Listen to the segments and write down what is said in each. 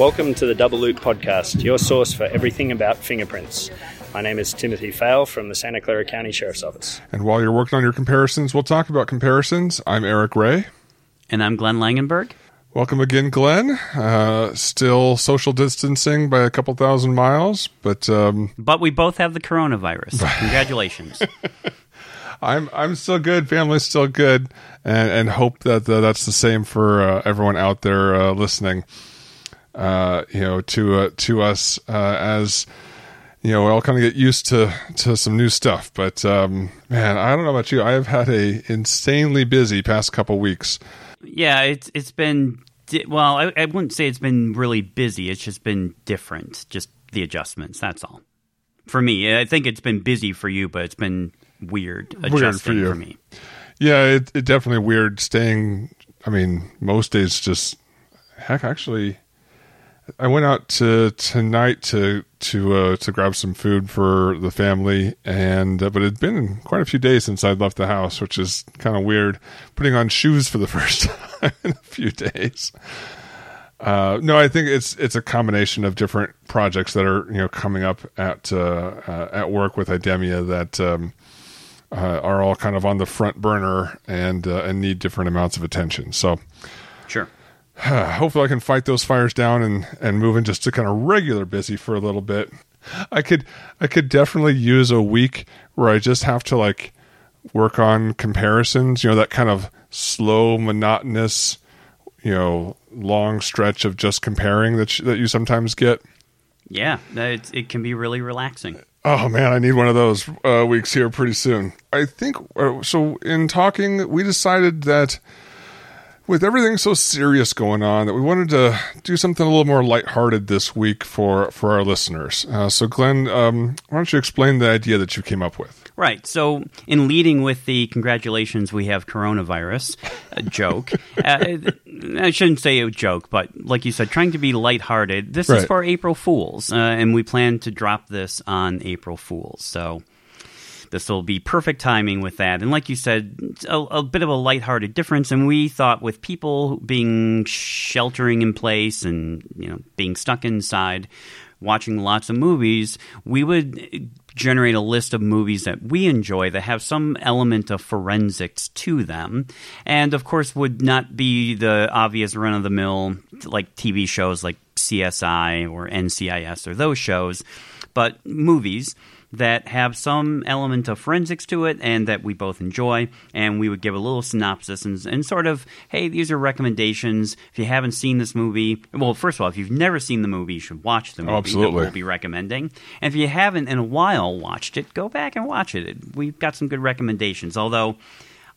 Welcome to the Double Loop Podcast, your source for everything about fingerprints. My name is Timothy Fail from the Santa Clara County Sheriff's Office. And while you're working on your comparisons, we'll talk about comparisons. I'm Eric Ray. And I'm Glenn Langenberg. Welcome again, Glenn. Uh, still social distancing by a couple thousand miles, but um, but we both have the coronavirus. Congratulations. I'm I'm still good. Family's still good, and and hope that uh, that's the same for uh, everyone out there uh, listening. Uh, you know, to uh, to us uh, as you know, we all kind of get used to to some new stuff. But um, man, I don't know about you. I have had a insanely busy past couple weeks. Yeah, it's it's been well. I, I wouldn't say it's been really busy. It's just been different. Just the adjustments. That's all. For me, I think it's been busy for you, but it's been weird adjusting weird for, you. for me. Yeah, it, it definitely weird staying. I mean, most days just heck. Actually, I went out to tonight to to uh, to grab some food for the family, and uh, but it'd been quite a few days since I'd left the house, which is kind of weird. Putting on shoes for the first time in a few days. Uh, no, I think it's it's a combination of different projects that are you know coming up at uh, uh, at work with Idemia that um, uh, are all kind of on the front burner and and need different amounts of attention. So, sure. hopefully I can fight those fires down and and move in just to kind of regular busy for a little bit. I could I could definitely use a week where I just have to like work on comparisons, you know, that kind of slow monotonous, you know, long stretch of just comparing that that you sometimes get. Yeah, it, it can be really relaxing. Oh man, I need one of those uh, weeks here pretty soon. I think uh, so. In talking, we decided that with everything so serious going on that we wanted to do something a little more lighthearted this week for for our listeners. Uh, so, Glenn, um, why don't you explain the idea that you came up with? Right. So, in leading with the congratulations, we have coronavirus joke. uh, I shouldn't say a joke, but like you said, trying to be lighthearted. This right. is for April Fools, uh, and we plan to drop this on April Fools. So, this will be perfect timing with that. And like you said, a, a bit of a lighthearted difference. And we thought with people being sheltering in place and you know being stuck inside, watching lots of movies, we would generate a list of movies that we enjoy that have some element of forensics to them. And of course, would not be the obvious run of the mill like TV shows like CSI or NCIS or those shows, but movies that have some element of forensics to it and that we both enjoy. And we would give a little synopsis and, and sort of, hey, these are recommendations. If you haven't seen this movie, well, first of all, if you've never seen the movie, you should watch the movie. Oh, absolutely. That we'll be recommending. And if you haven't in a while watched it, go back and watch it. We've got some good recommendations. Although,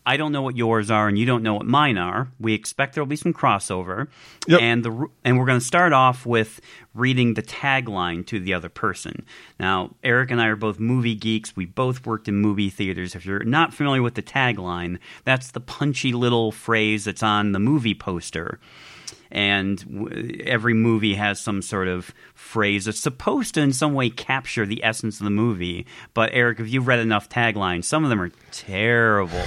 I don't know what yours are, and you don't know what mine are. We expect there will be some crossover, yep. and the and we're going to start off with reading the tagline to the other person. Now, Eric and I are both movie geeks. We both worked in movie theaters. If you're not familiar with the tagline, that's the punchy little phrase that's on the movie poster and every movie has some sort of phrase that's supposed to in some way capture the essence of the movie but eric if you've read enough taglines some of them are terrible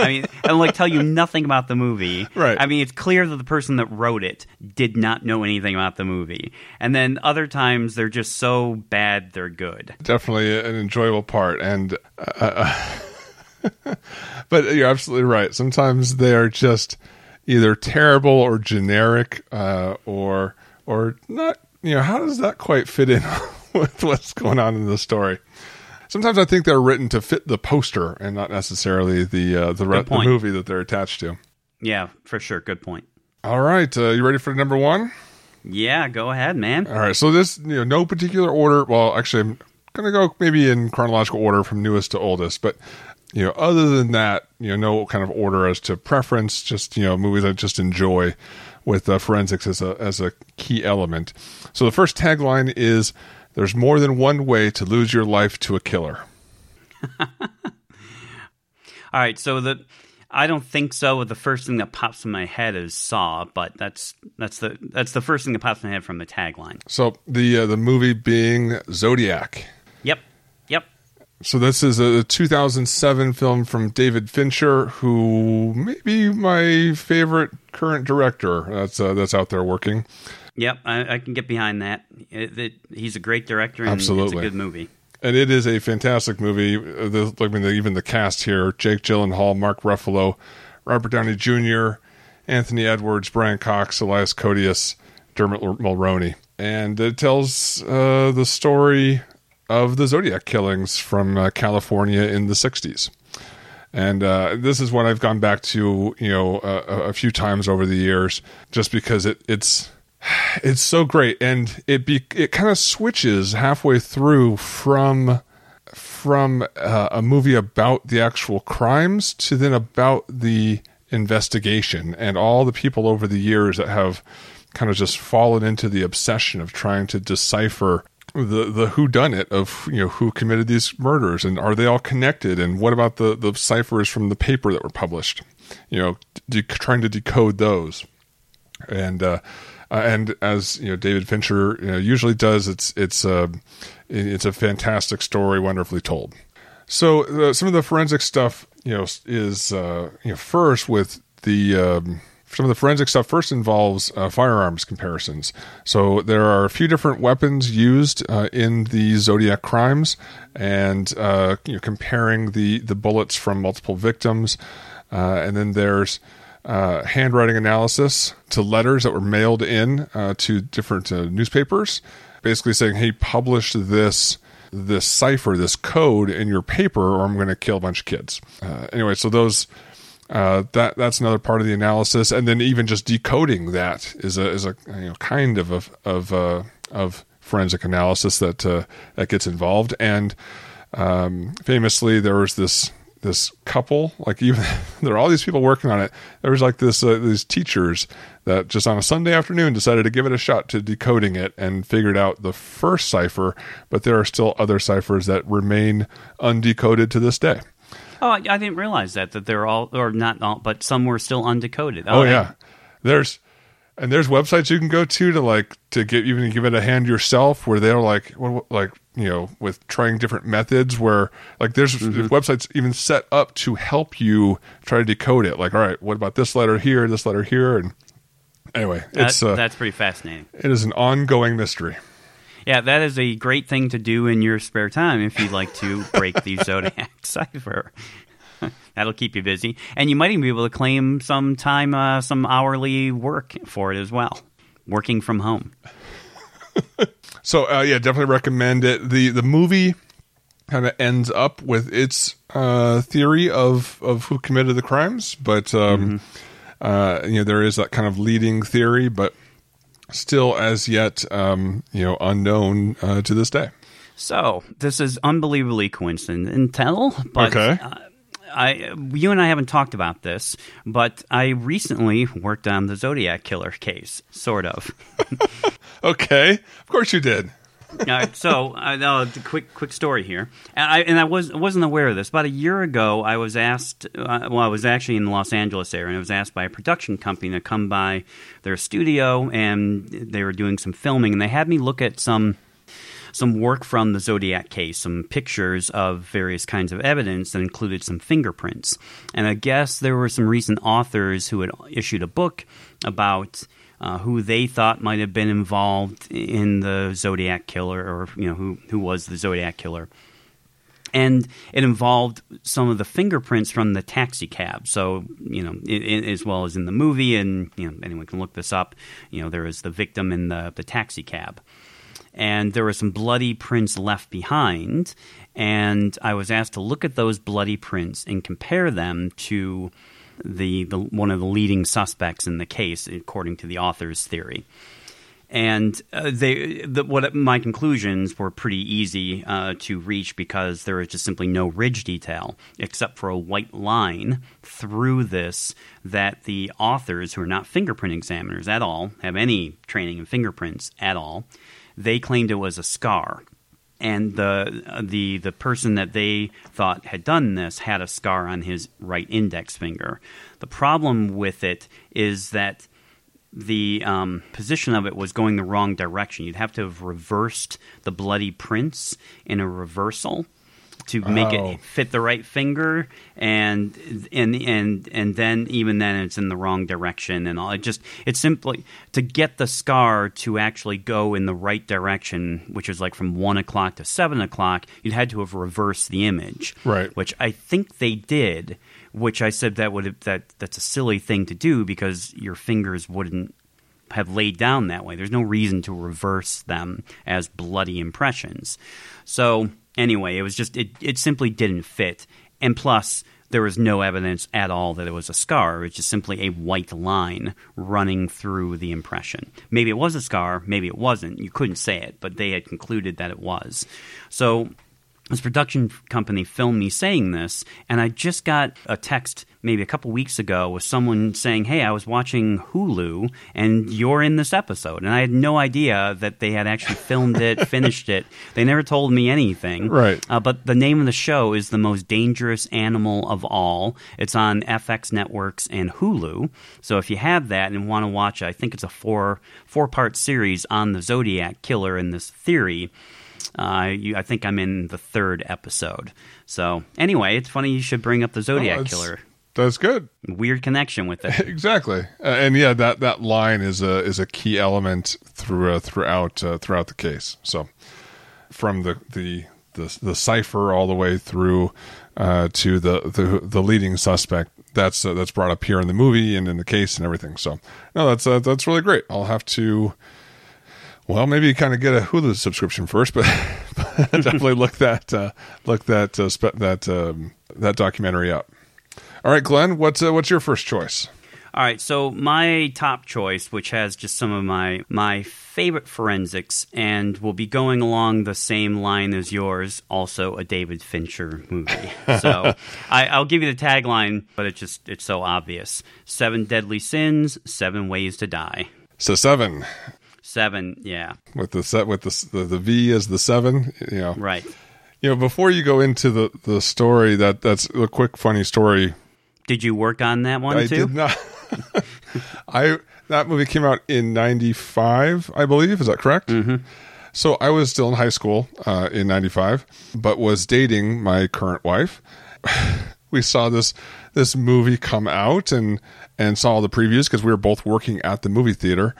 I mean, and like tell you nothing about the movie. Right. I mean, it's clear that the person that wrote it did not know anything about the movie. And then other times they're just so bad they're good. Definitely an enjoyable part, and. Uh, uh but you're absolutely right. Sometimes they are just either terrible or generic, uh, or or not. You know, how does that quite fit in with what's going on in the story? Sometimes I think they're written to fit the poster and not necessarily the uh, the, re- the movie that they're attached to. Yeah, for sure. Good point. All right, uh, you ready for number one? Yeah, go ahead, man. All right, so this you know no particular order. Well, actually, I'm gonna go maybe in chronological order from newest to oldest, but you know, other than that, you know, no kind of order as to preference. Just you know, movies I just enjoy with uh, forensics as a as a key element. So the first tagline is "There's more than one way to lose your life to a killer." All right, so the I don't think so. The first thing that pops in my head is Saw, but that's that's the that's the first thing that pops in my head from the tagline. So the uh, the movie being Zodiac. Yep. So this is a 2007 film from David Fincher, who may be my favorite current director that's uh, that's out there working. Yep, I, I can get behind that. It, it, he's a great director, and Absolutely. it's a good movie. And it is a fantastic movie. Uh, The, I mean, the, even the cast here: Jake Gyllenhaal, Mark Ruffalo, Robert Downey Jr., Anthony Edwards, Brian Cox, Elias Koteas, Dermot Mulroney, and it tells uh, the story of the Zodiac killings from uh, California in the '60s. And uh, this is what I've gone back to, you know, a, a few times over the years, just because it, it's it's so great, and it be it kind of switches halfway through from from uh, a movie about the actual crimes to then about the investigation and all the people over the years that have kind of just fallen into the obsession of trying to decipher the the who done it of you know who committed these murders and are they all connected? And what about the the ciphers from the paper that were published? You know de- trying to decode those. And uh, uh, and as you know David Fincher you know, usually does it's it's uh, it's a fantastic story wonderfully told. So uh, some of the forensic stuff you know is uh, you know first with the um, some of the forensic stuff first involves uh, firearms comparisons. So there are a few different weapons used uh, in the Zodiac crimes, and uh, you know, comparing the the bullets from multiple victims, uh, and then there's uh, handwriting analysis to letters that were mailed in uh, to different newspapers, basically saying, "Hey, publish this." This cipher, this code in your paper, or I'm going to kill a bunch of kids. anyway, so those uh, that that's another part of the analysis, and then even just decoding that is a is a you know, kind of of of, uh, of forensic analysis that uh, that gets involved. And um, famously, there was this this couple, like even there are all these people working on it. There was like this uh, these teachers that just on a Sunday afternoon decided to give it a shot to decoding it and figured out the first cipher. But there are still other ciphers that remain undecoded to this day. Oh, I, I, didn't realize that that they're all or not all, but some were still undecoded. Oh, oh yeah, there's and there's websites you can go to to like to get even give it a hand yourself where they're like like you know with trying different methods where like there's mm-hmm. websites even set up to help you try to decode it. Like all right, what about this letter here, this letter here, and anyway, it's uh, that's pretty fascinating. It is an ongoing mystery. Yeah, that is a great thing to do in your spare time if you'd like to break the Zodiac cipher. That'll keep you busy, and you might even be able to claim some time, uh, some hourly work for it as well, working from home. so uh, yeah, definitely recommend it. the The movie kind of ends up with its uh, theory of of who committed the crimes, but um, mm-hmm. Uh, you know there is that kind of leading theory, but still as yet um, you know unknown uh, to this day. So this is unbelievably coincidental, but okay. uh, I, you and I haven't talked about this, but I recently worked on the Zodiac killer case, sort of. okay, of course you did. Uh, so, uh, quick quick story here, and I, and I was wasn't aware of this. About a year ago, I was asked. Uh, well, I was actually in the Los Angeles area, and I was asked by a production company to come by their studio, and they were doing some filming, and they had me look at some some work from the Zodiac case, some pictures of various kinds of evidence that included some fingerprints. And I guess there were some recent authors who had issued a book about uh, who they thought might have been involved in the Zodiac killer, or you know who who was the Zodiac killer. And it involved some of the fingerprints from the taxi cab. So, you know, it, it, as well as in the movie, and you know, anyone can look this up. You know, there is the victim in the the taxi cab, and there were some bloody prints left behind. And I was asked to look at those bloody prints and compare them to the, the one of the leading suspects in the case, according to the author's theory. And uh, they, the, what my conclusions were pretty easy uh, to reach because there is just simply no ridge detail except for a white line through this that the authors, who are not fingerprint examiners at all, have any training in fingerprints at all, they claimed it was a scar and the the the person that they thought had done this had a scar on his right index finger. The problem with it is that the um, position of it was going the wrong direction. You'd have to have reversed the bloody prints in a reversal. To make Oh. it fit the right finger and and and and then even then it's in the wrong direction and all it just it's simply to get the scar to actually go in the right direction which is like from one o'clock to seven o'clock you'd had to have reversed the image Right. which i think they did which i said that would that that's a silly thing to do because your fingers wouldn't have laid down that way. There's no reason to reverse them as bloody impressions. So anyway, it was just it, it simply didn't fit. And plus, there was no evidence at all that it was a scar. It was just simply a white line running through the impression. Maybe it was a scar, maybe it wasn't. You couldn't say it, but they had concluded that it was. So this production company filmed me saying this, and I just got a text maybe a couple weeks ago with someone saying, "Hey, I was watching Hulu, and you're in this episode." And I had no idea that they had actually filmed it, finished it. They never told me anything. Right. Uh, but the name of the show is "The Most Dangerous Animal of All." It's on FX Networks and Hulu. So if you have that and want to watch, it, I think it's a four four part series on the Zodiac killer and this theory. Uh, you, I think I'm in the third episode. So anyway, it's funny you should bring up the Zodiac Oh, killer. That's good. Weird connection with it. Exactly, uh, and yeah, that, that line is a is a key element through uh, throughout uh, throughout the case. So, from the the the, the cipher all the way through uh, to the, the the leading suspect, that's uh, that's brought up here in the movie and in the case and everything. So, no, that's uh, that's really great. I'll have to. Well, maybe kind of get a Hulu subscription first, but, but definitely look that uh, look that uh, spe- that um, that documentary up. All right, Glenn, what's uh, what's your first choice? All right, so my top choice, which has just some of my my favorite forensics, and will be going along the same line as yours, also a David Fincher movie. So I, I'll give you the tagline, but it's just it's so obvious: seven deadly sins, seven ways to die. So seven Seven, yeah, with the set with the, the the V as the seven. You know, right. you know. Before you go into the the story, that that's a quick funny story. Did you work on that one I too? did not. I that movie came out in '95, I believe. Is that correct? Mm-hmm. So I was still in high school uh, in '95, but was dating my current wife. we saw this this movie come out and and saw the previews because we were both working at the movie theater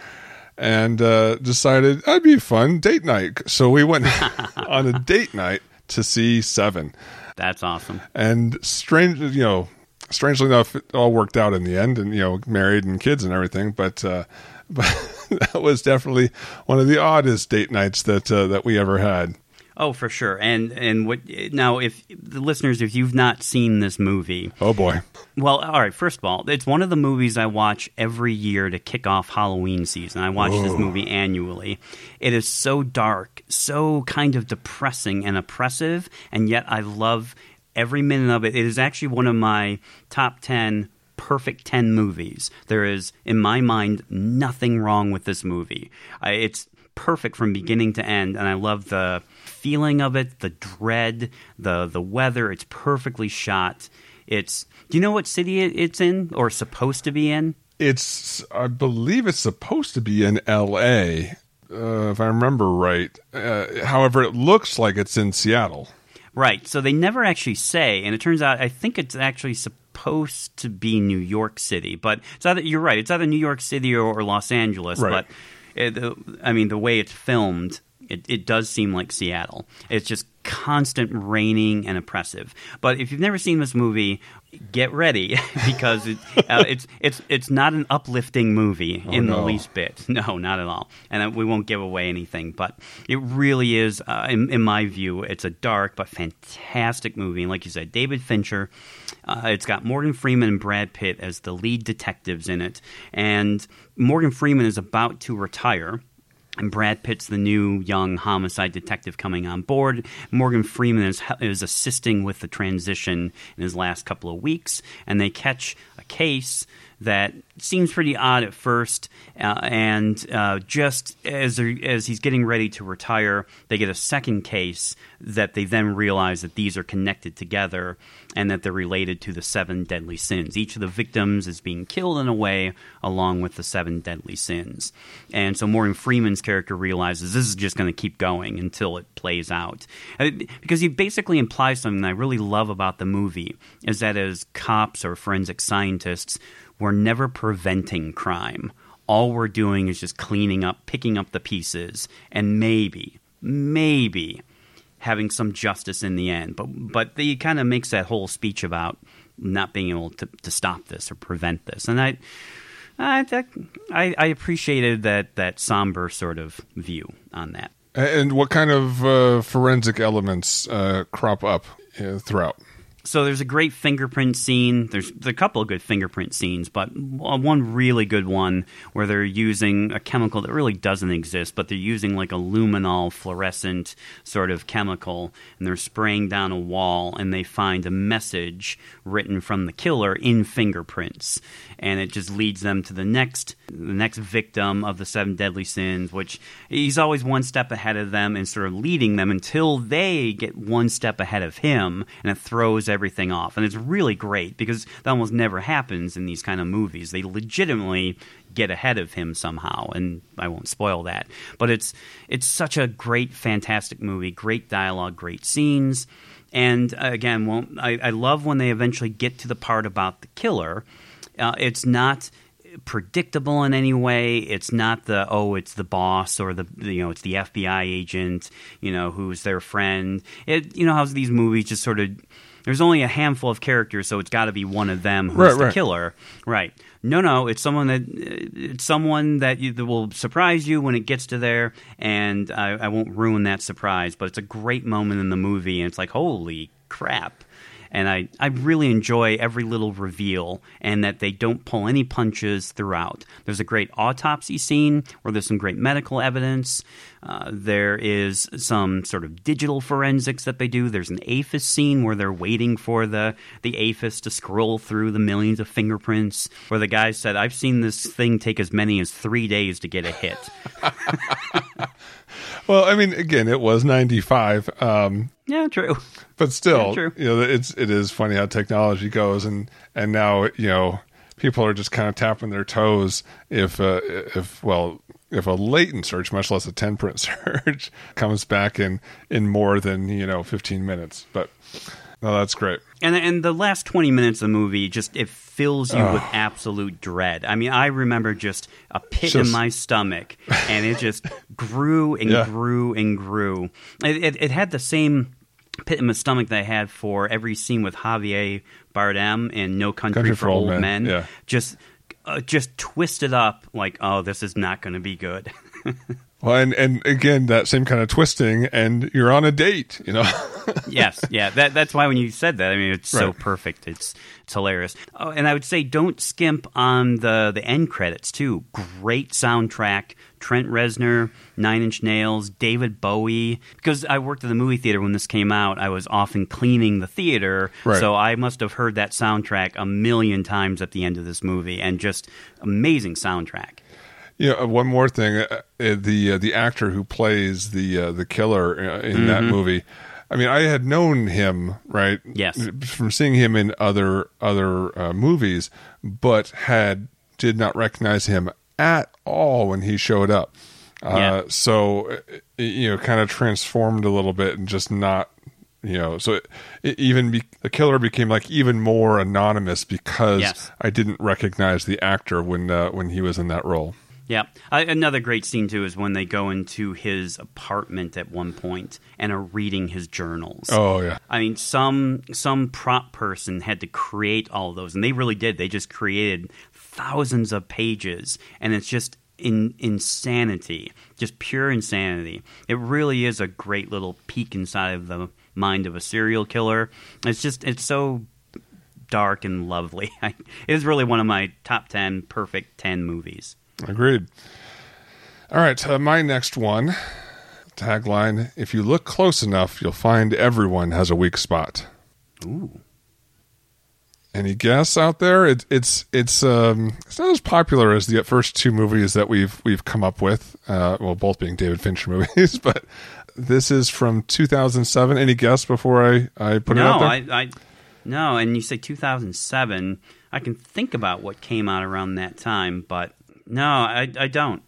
and uh, decided that'd be fun date night. So we went on a date night to see Seven That's awesome. and strange you know strangely enough it all worked out in the end and you know married and kids and everything but uh but that was definitely one of the oddest date nights that uh, that we ever had Oh, for sure. And and what now? If the listeners, if you've not seen this movie, oh boy Well, all right. First of all, it's one of the movies I watch every year to kick off Halloween season. I watch this movie annually. It is so dark, so kind of depressing and oppressive, and yet I love every minute of it. It is actually one of my top 10 perfect 10 movies. There is, in my mind, nothing wrong with this movie. It's perfect from beginning to end, and I love the feeling of it, the dread, the the weather. It's perfectly shot. It's. Do you know what city it's in or supposed to be in? it's i believe it's supposed to be in la uh, if i remember right uh, however it looks like it's in seattle Right. So they never actually say, and it turns out I think it's actually supposed to be New York City, but it's either you're right. It's either New York City or, or Los Angeles. Right. But it, I mean, the way it's filmed, it, it does seem like Seattle. It's just constant raining and oppressive. But if you've never seen this movie, get ready because it, uh, it's it's it's not an uplifting movie in the least bit. No, not at all. And uh, we won't give away anything, but it really is, uh, in, in my view, it's a dark but fantastic movie. And like you said, David Fincher. Uh, it's got Morgan Freeman and Brad Pitt as the lead detectives in it, and Morgan Freeman is about to retire. And Brad Pitt's the new young homicide detective coming on board. Morgan Freeman is, is assisting with the transition in his last couple of weeks, and they catch a case that seems pretty odd at first, uh, and uh, just as as he's getting ready to retire, they get a second case that they then realize that these are connected together and that they're related to the seven deadly sins. Each of the victims is being killed in a way along with the seven deadly sins, and so Morgan Freeman's character realizes this is just going to keep going until it plays out, uh, because he basically implies something that I really love about the movie is that as cops or forensic scientists we're never preventing crime. All we're doing is just cleaning up, picking up the pieces, and maybe, maybe having some justice in the end. But but he kind of makes that whole speech about not being able to, to stop this or prevent this, and I. I, I, I appreciated that, that somber sort of view on that. And what kind of uh, forensic elements uh, crop up uh, throughout? So there's a great fingerprint scene. There's, a couple of good fingerprint scenes, but one really good one where they're using a chemical that really doesn't exist, but they're using like a luminol fluorescent sort of chemical, and they're spraying down a wall, and they find a message written from the killer in fingerprints, and it just leads them to the next the next victim of the seven deadly sins, which he's always one step ahead of them and sort of leading them until they get one step ahead of him, and it throws off. And it's really great because that almost never happens in these kind of movies. They legitimately get ahead of him somehow, and I won't spoil that. But it's it's such a great, fantastic movie. Great dialogue, great scenes. And uh, again, won't, I, I love when they eventually get to the part about the killer. Uh, it's not predictable in any way. It's not the oh, it's the boss or the you know it's the FBI agent you know who's their friend. It you know how these movies just sort of there's only a handful of characters, so it's got to be one of them who's right, the right. killer. Right. No, no, it's someone that uh, it's someone that, you, that will surprise you when it gets to there, and I, I won't ruin that surprise. But it's a great moment in the movie, and it's like, holy crap! And I, I really enjoy every little reveal and that they don't pull any punches throughout. There's a great autopsy scene where there's some great medical evidence. Uh, there is some sort of digital forensics that they do. There's an AFIS scene where they're waiting for the, the AFIS to scroll through the millions of fingerprints, where the guy said, I've seen this thing take as many as three days to get a hit. well, I mean, again, it was 95. Um, yeah, true. But still, yeah, true. you know, it's it is funny how technology goes, and and now you know people are just kind of tapping their toes if uh, if well if a latent search, much less a ten print search, comes back in in more than you know fifteen minutes. But no, that's great. And and the last twenty minutes of the movie just it fills you oh. with absolute dread. I mean, I remember just a pit just... in my stomach, and it just grew and yeah. grew and grew. It, it, it had the same pit in my stomach that I had for every scene with Javier Bardem in No Country, Country for, for, Old Men. Men. Yeah. Just uh, just twisted up like, oh, this is not going to be good. well, and and again, that same kind of twisting, and you're on a date, you know. yes, yeah. That that's why when you said that, I mean, it's right. so perfect. It's it's hilarious. Oh, and I would say don't skimp on the the end credits too. Great soundtrack. Trent Reznor, Nine Inch Nails, David Bowie. Because I worked in the movie theater when this came out, I was often cleaning the theater, right. so I must have heard that soundtrack a million times at the end of this movie, and just amazing soundtrack. Yeah, uh, one more thing: uh, uh, the uh, the actor who plays the uh, the killer uh, in mm-hmm. that movie. I mean, I had known him, right? Yes, from seeing him in other other movies, but had did not recognize him at all when he showed up. Yeah. so you know, kind of transformed a little bit and just not you know so it, it even be, the killer became like even more anonymous because yes. i didn't recognize the actor when uh, when he was in that role yeah. Uh, another great scene, too, is when they go into his apartment at one point and are reading his journals. Oh, yeah. I mean, some some prop person had to create all those, and they really did. They just created thousands of pages, and it's just in insanity, just pure insanity. It really is a great little peek inside of the mind of a serial killer. It's just, it's so dark and lovely. it is really one of my top 10 perfect 10 movies. Agreed. All right, uh, my next one tagline If you look close enough, you'll find everyone has a weak spot. Ooh. Any guess out there? It, it's it's um, it's not as popular as the first two movies that we've we've come up with. Uh, well, both being David Fincher movies, but this is from 2007. Any guess before I I put no, it out there? I, I no, and you say 2007. I can think about what came out around that time, but no, I, I don't.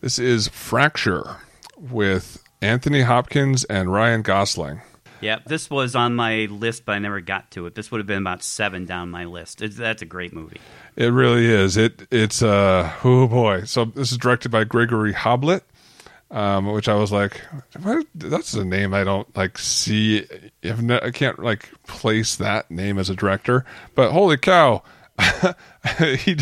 This is Fracture with Anthony Hopkins and Ryan Gosling. Yeah, this was on my list, but I never got to it. This would have been about seven down my list. It's, that's a great movie. It really is. It it's uh oh boy. So this is directed by Gregory Hoblit, um, which I was like, what? that's a name I don't like see. No, I can't like place that name as a director. But holy cow, he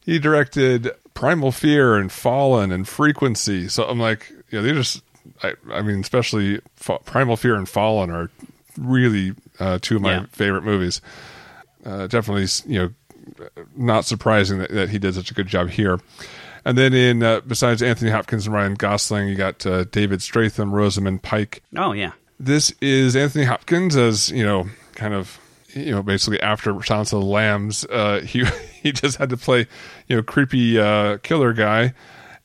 he directed Primal Fear and Fallen and Frequency. So I'm like, yeah, they just. I, I mean, especially Primal Fear and Fallen are really uh, two of my Yeah. favorite movies. Uh, definitely, you know, not surprising that, that he did such a good job here. And then in uh, besides Anthony Hopkins and Ryan Gosling, you got uh, David Strathairn, Rosamund Pike. Oh yeah, This is Anthony Hopkins as you know, kind of you know, basically after Silence of the Lambs, uh, he he just had to play you know creepy uh, killer guy,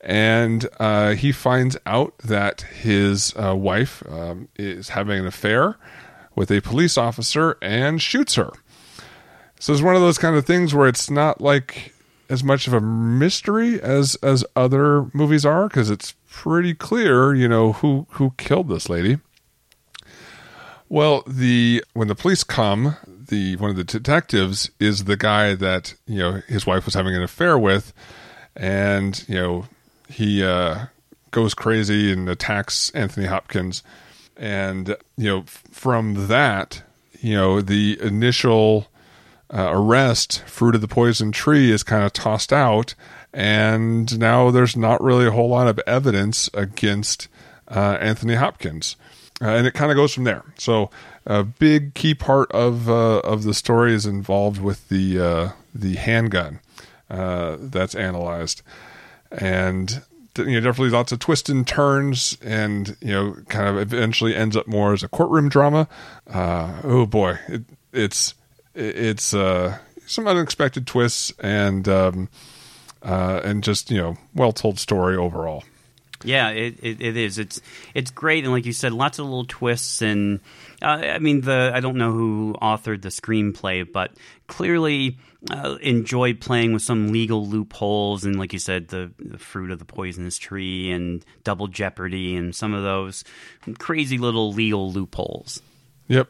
and uh, he finds out that his uh, wife um, is having an affair with a police officer and shoots her. So it's one of those kind of things where it's not like as much of a mystery as as other movies are because it's pretty clear, you know, who who killed this lady. Well, the when the police come, the one of the detectives is the guy that you know his wife was having an affair with, and you know he uh, goes crazy and attacks Anthony Hopkins, and you know from that, you know the initial uh, arrest, fruit of the poison tree, is kind of tossed out, and now there's not really a whole lot of evidence against uh, Anthony Hopkins, uh, and it kind of goes from there. So a big key part of uh, of the story is involved with the uh, the handgun that's analyzed, and you know definitely lots of twists and turns, and you know kind of eventually ends up more as a courtroom drama. Uh, oh boy, it, it's it's uh, some unexpected twists and um, uh, and just you know well told story overall. yeah, it, it it is. It's it's great, and like you said, lots of little twists. And uh, I mean, the I don't know who authored the screenplay, but clearly uh, enjoyed playing with some legal loopholes, and like you said, the, the fruit of the poisonous tree and double jeopardy, and some of those crazy little legal loopholes. Yep,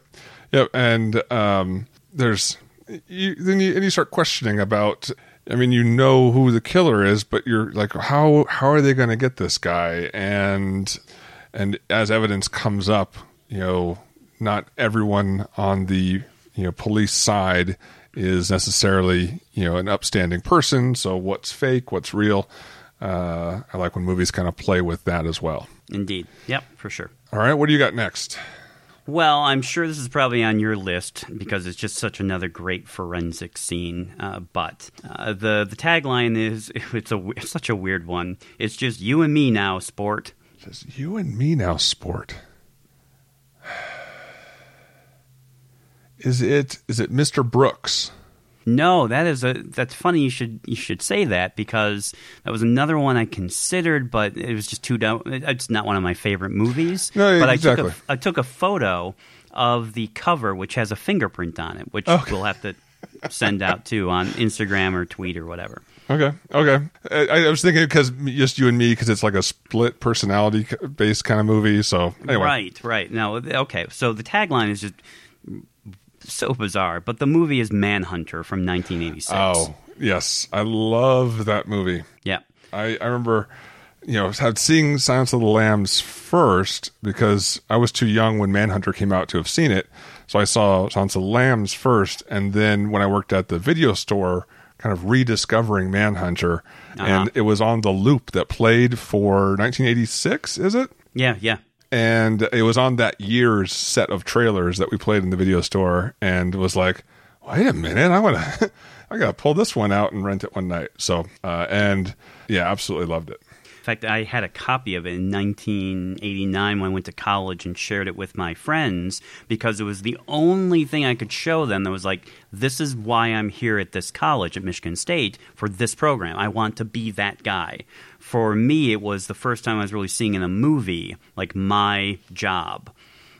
yep, and um, there's you, then you and you start questioning about. I mean, you know who the killer is, but you're like, how how are they going to get this guy? And and as evidence comes up, you know, not everyone on the you know police side is necessarily you know an upstanding person. So what's fake, what's real? Uh, I like when movies kind of play with that as well. Indeed, yep, for sure. All right, what do you got next? Well, I'm sure this is probably on your list because it's just such another great forensic scene. Uh, but uh, the the tagline is it's a it's such a weird one. It's just you and me now, sport. It says you and me now, sport. Is it is it Mr. Brooks? No, that is a that's funny. You should you should say that because that was another one I considered, but it was just too down. It's not one of my favorite movies. No, but exactly. I took a, I took a photo of the cover, which has a fingerprint on it, which Okay. we'll have to send out too on Instagram or tweet or whatever. Okay, okay. I, I was thinking because just you and me because it's like a split personality based kind of movie. So anyway, Right, right. Now, okay, so the tagline is just so bizarre, but the movie is Manhunter from 1986. Oh yes, I love that movie. yeah. I, I remember, you know, had seeing Silence of the Lambs first because I was too young when Manhunter came out to have seen it. So I saw Silence of the Lambs first, and then when I worked at the video store, kind of rediscovering Manhunter, uh-huh. and it was on the loop that played for 1986. Is it? Yeah, yeah. And it was on that year's set of trailers that we played in the video store and was like wait a minute i want to i gotta pull this one out and rent it one night. So uh, and yeah absolutely loved it fact, I had a copy of it in 1989 when I went to college and shared it with my friends because it was the only thing I could show them that was like, this is why I'm here at this college at Michigan State for this program. I want to be that guy. For me, it was the first time I was really seeing in a movie like my job.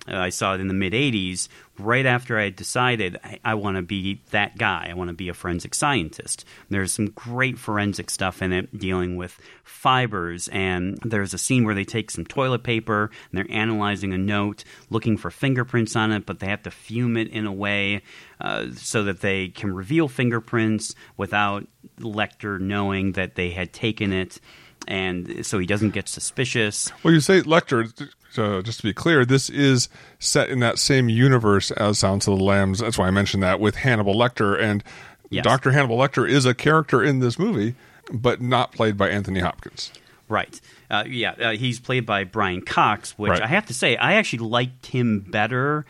Uh, I saw it in the mid 80s, right after I decided I, I want to be that guy. I want to be a forensic scientist. There's some great forensic stuff in it dealing with fibers, and there's a scene where they take some toilet paper and they're analyzing a note, looking for fingerprints on it, but they have to fume it in a way uh, so that they can reveal fingerprints without Lecter knowing that they had taken it and so he doesn't get suspicious. Well, you say Lecter. Uh, just to be clear, this is set in that same universe as Silence of the Lambs. That's why I mentioned that with Hannibal Lecter, and yes. Doctor Hannibal Lecter is a character in this movie, but not played by Anthony Hopkins. Right. Uh, yeah, uh, he's played by Brian Cox, which right. I have to say I actually liked him better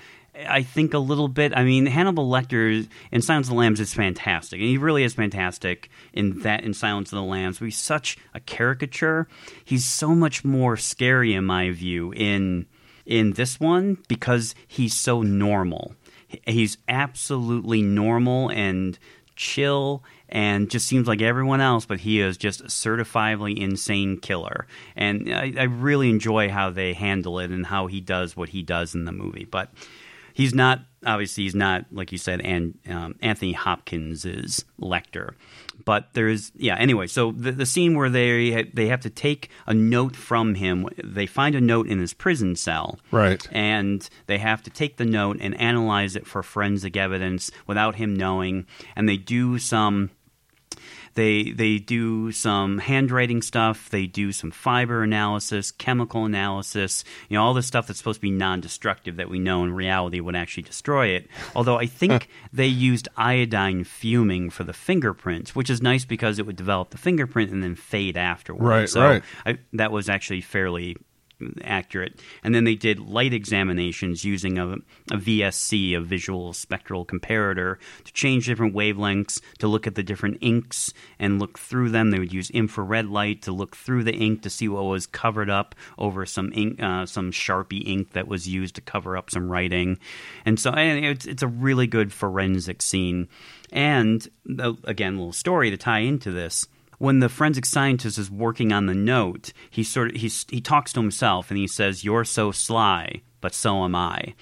I think a little bit. I mean, Hannibal Lecter in Silence of the Lambs is fantastic, and he really is fantastic in that in Silence of the Lambs. He's such a caricature. He's so much more scary, in my view, in in this one because he's so normal. He's absolutely normal and chill and just seems like everyone else, but he is just a certifiably insane killer. And I, I really enjoy how they handle it and how he does what he does in the movie. But he's not obviously he's not like you said and um, anthony hopkins is lecter but there's yeah anyway so the, the scene where they they have to take a note from him they find a note in his prison cell. Right. And they have to take the note and analyze it for forensic evidence without him knowing. And they do some they they do some handwriting stuff. They do some fiber analysis, chemical analysis. You know all this stuff that's supposed to be non-destructive that we know in reality would actually destroy it. Although I think they used iodine fuming for the fingerprints, which is nice because it would develop the fingerprint and then fade afterwards. Right, so right. I, that was actually fairly accurate. And then they did light examinations using a, a, VSC, a visual spectral comparator, to change different wavelengths, to look at the different inks and look through them. They would use infrared light to look through the ink to see what was covered up over some ink, uh, some Sharpie ink that was used to cover up some writing. And so and it's, it's a really good forensic scene. And again, a little story to tie into this when the forensic scientist is working on the note, he sort of he he talks to himself and he says, "You're so sly, but so am I."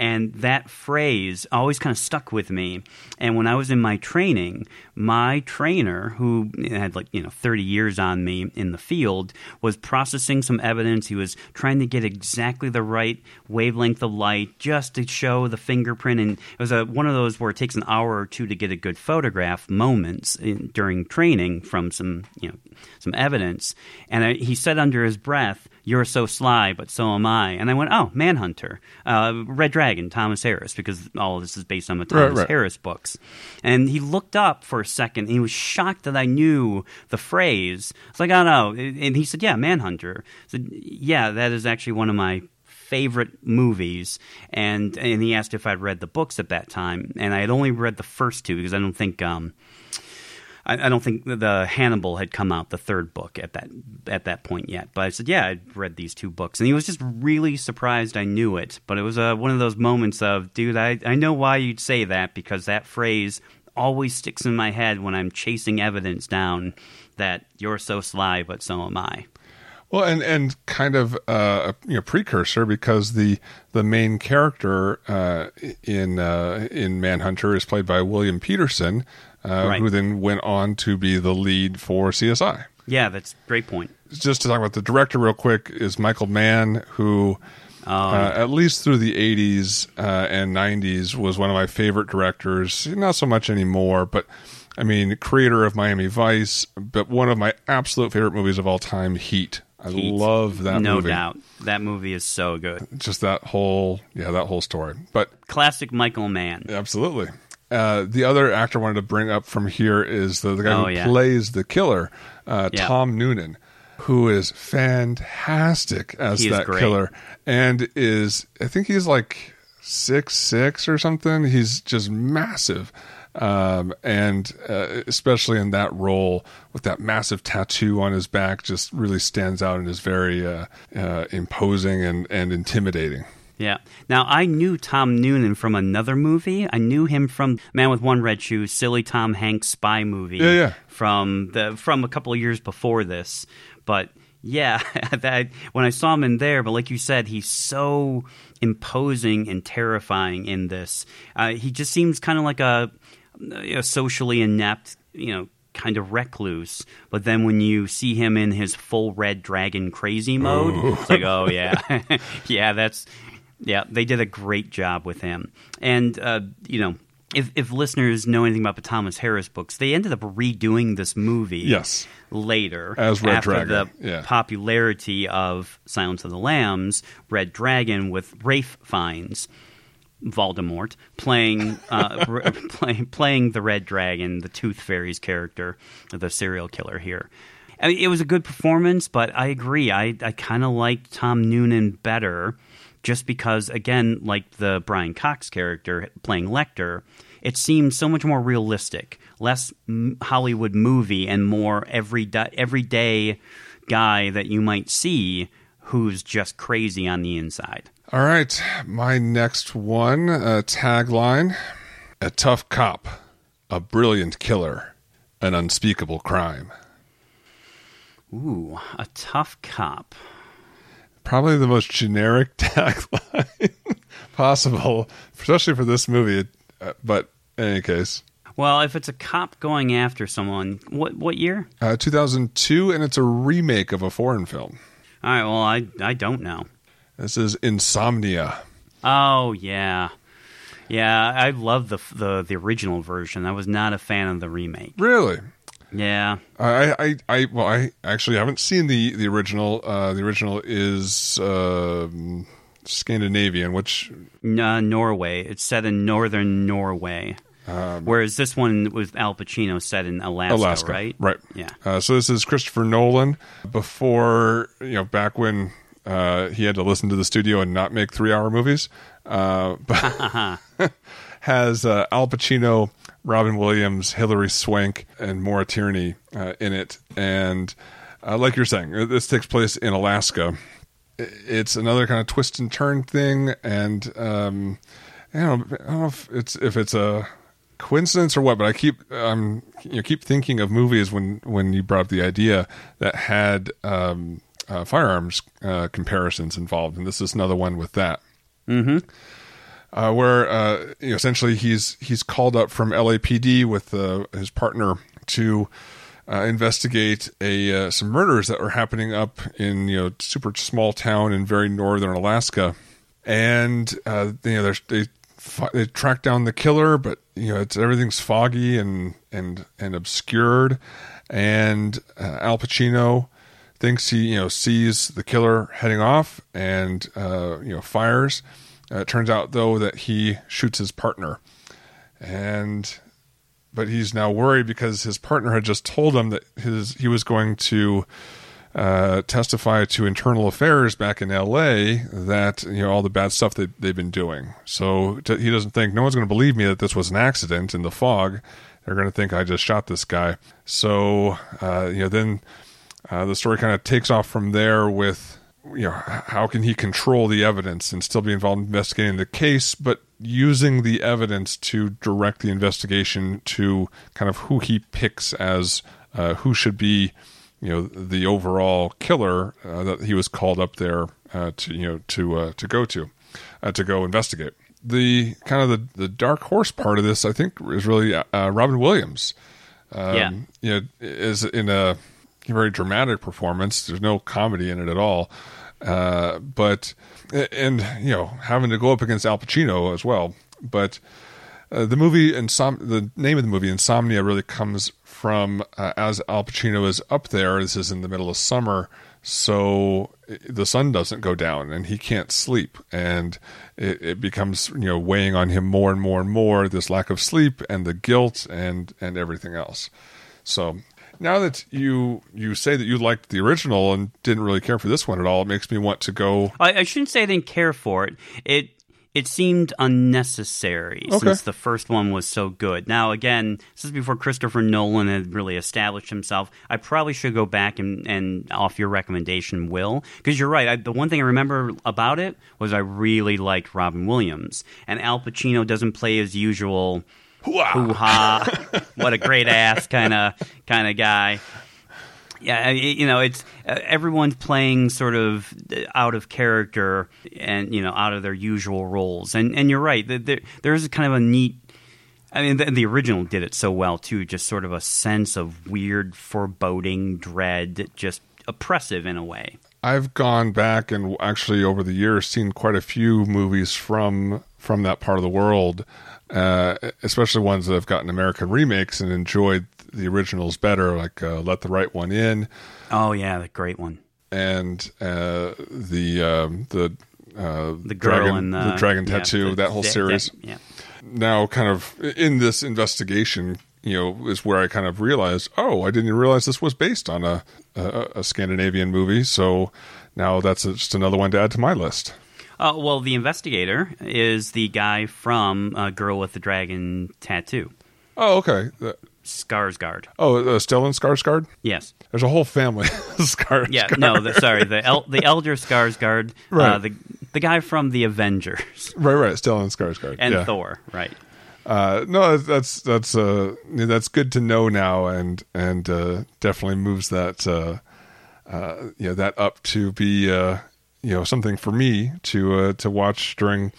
And that phrase always kind of stuck with me. And when I was in my training, my trainer, who had like, you know, 30 years on me in the field, was processing some evidence. He was trying to get exactly the right wavelength of light just to show the fingerprint. And it was a, one of those where it takes an hour or two to get a good photograph moments in, during training from some, you know, some evidence. And I, he said under his breath, you're so sly, but so am I. And I went, oh, Manhunter, uh, Red Dragon, Thomas Harris, because all of this is based on the Thomas right, right. Harris books. And he looked up for a second, and he was shocked that I knew the phrase. It's like, oh no. And he said, yeah, Manhunter. I said, yeah, that is actually one of my favorite movies and and he asked if I'd read the books at that time and I had only read the first two because I don't think um, I, I, don't think the Hannibal had come out, the third book at that at that point yet. But I said, yeah, I'd read these two books, and he was just really surprised I knew it. But it was uh, one of those moments of, dude, I I know why you'd say that because that phrase always sticks in my head when I'm chasing evidence down that you're so sly, but so am I. Well, and and kind of uh, you know precursor because the the main character uh, in uh, in Manhunter is played by William Petersen, uh, right. who then went on to be the lead for CSI. Yeah, that's a great point. Just to talk about the director real quick is Michael Mann, who um, uh, at least through the 80s uh, and 90s was one of my favorite directors. Not so much anymore, but I mean, creator of Miami Vice, but one of my absolute favorite movies of all time, Heat. I Heat. love that no movie. No doubt. That movie is so good. Just that whole, yeah, that whole story. But classic Michael Mann. Absolutely. Uh, the other actor I wanted to bring up from here is the, the guy oh, who yeah. plays the killer, uh. Tom Noonan, who is fantastic as that killer, and is I think he's like six six or something. He's just massive. um, and uh, especially in that role with that massive tattoo on his back, just really stands out and is very uh, uh, imposing and, and intimidating. Yeah. Now I knew Tom Noonan from another movie. I knew him from Man with One Red Shoe, silly Tom Hanks spy movie. Yeah, yeah. From the from a couple of years before this, but yeah, that when I saw him in there, but like you said, he's so imposing and terrifying in this. Uh, he just seems kind of like a, a socially inept, you know, kind of recluse. But then when you see him in his full red dragon crazy mode, Ooh. it's like, oh yeah, yeah, that's yeah. They did a great job with him, and uh, you know. If, if listeners know anything about the Thomas Harris books, they ended up redoing this movie. Yes later as Red after Dragon. the yeah. popularity of Silence of the Lambs, Red Dragon with Ralph Fiennes. Voldemort playing uh, play, playing the Red Dragon, the Tooth Fairy's character, the serial killer here. I mean, it was a good performance, but I agree. I, I kind of liked Tom Noonan better just because, again, like the Brian Cox character playing Lecter, it seemed so much more realistic less Hollywood movie and more everyday, everyday guy that you might see who's just crazy on the inside. All right, my next one uh, tagline A tough cop, a brilliant killer, an unspeakable crime. Ooh, a tough cop. Probably the most generic tagline possible, especially for this movie. Uh, but in any case, well, if it's a cop going after someone, what what year? Uh, 2002, and it's a remake of a foreign film. All right. Well, I I don't know. This is Insomnia. Oh yeah, yeah. I love the the the original version. I was not a fan of the remake. Really? Yeah. I I, I well I actually haven't seen the the original. Uh, the original is. Uh, Scandinavian, which uh, Norway. It's set in northern Norway. Um, Whereas this one with Al Pacino set in Alaska, Alaska right? Right. Yeah. Uh, so this is Christopher Nolan before you know back when uh, he had to listen to the studio and not make three-hour movies. Uh, but has uh, Al Pacino, Robin Williams, Hilary Swank, and Maura Tierney uh, in it, and uh, like you're saying, this takes place in Alaska. It's another kind of twist and turn thing, and um, I don't, know, I don't know if it's if it's a coincidence or what, but I keep um you know, keep thinking of movies when when you brought up the idea that had um, uh, firearms uh, comparisons involved, and this is another one with that. Mm-hmm. Uh, where uh, you know, essentially he's he's called up from LAPD with uh, his partner to uh, investigate a uh, some murders that were happening up in you know super small town in very northern Alaska, and uh, you know they they track down the killer, but you know it's everything's foggy and and and obscured, and Al Pacino thinks he you know sees the killer heading off and you know fires. Uh, it turns out though that he shoots his partner, and but he's now worried because his partner had just told him that his he was going to uh, testify to internal affairs back in L.A. that you know all the bad stuff that they've been doing. So he doesn't think no one's going to believe me that this was an accident in the fog. They're going to think I just shot this guy. So uh, you know then uh, the story kind of takes off from there with you know how can he control the evidence and still be involved in investigating the case, but using the evidence to direct the investigation to kind of who he picks as uh, who should be you know the overall killer uh, that he was called up there uh, to you know to uh, to go to uh, to go investigate. The kind of the, the dark horse part of this, I think, is really uh, Robin Williams. Um, yeah, you know, is in a very dramatic performance. There's no comedy in it at all, uh, but and you know having to go up against Al Pacino as well. But the movie Insom- the name of the movie Insomnia really comes from uh, as Al Pacino is up there. This is in the middle of summer, so the sun doesn't go down and he can't sleep, and it, it, becomes you know weighing on him more and more and more. This lack of sleep and the guilt and and everything else. So now that you you say that you liked the original and didn't really care for this one at all, it makes me want to go. I, I shouldn't say I didn't care for it. It it seemed unnecessary Okay. since the first one was so good. Now, again, this is before Christopher Nolan had really established himself. I probably should go back and, and off your recommendation, Will, because you're right. I, the one thing I remember about it was I really liked Robin Williams, and Al Pacino doesn't play his usual hoo ha, what a great ass kind of kind of guy. Yeah, you know, it's uh, everyone's playing sort of out of character and you know out of their usual roles. And and you're right. There, there- there's kind of a neat. I mean, the, the original did it so well too. Just sort of a sense of weird foreboding, dread, just oppressive in a way. I've gone back and actually over the years seen quite a few movies from from that part of the world, uh, especially ones that have gotten American remakes and enjoyed the originals better, like uh, Let the Right One In Oh yeah, the great one. and uh, the um, the uh, The girl dragon, and the, the dragon yeah, tattoo, the- that whole the- series. yeah. now kind of in this investigation you know is where i kind of realized oh i didn't even realize this was based on a a, a scandinavian movie so now that's just another one to add to my list Uh, well, the investigator is the guy from uh, Girl with the Dragon Tattoo, oh okay Uh, Skarsgård. oh uh, stellan skarsgård Yes. there's a whole family Skar- Yeah. No. The, sorry. The el- the elder Skarsgård. Uh, the the guy from the Avengers right right stellan skarsgård and yeah. Thor. Right. uh no that's that's uh that's good to know now and and uh definitely moves that uh uh you that up to be uh you know something for me to uh to watch during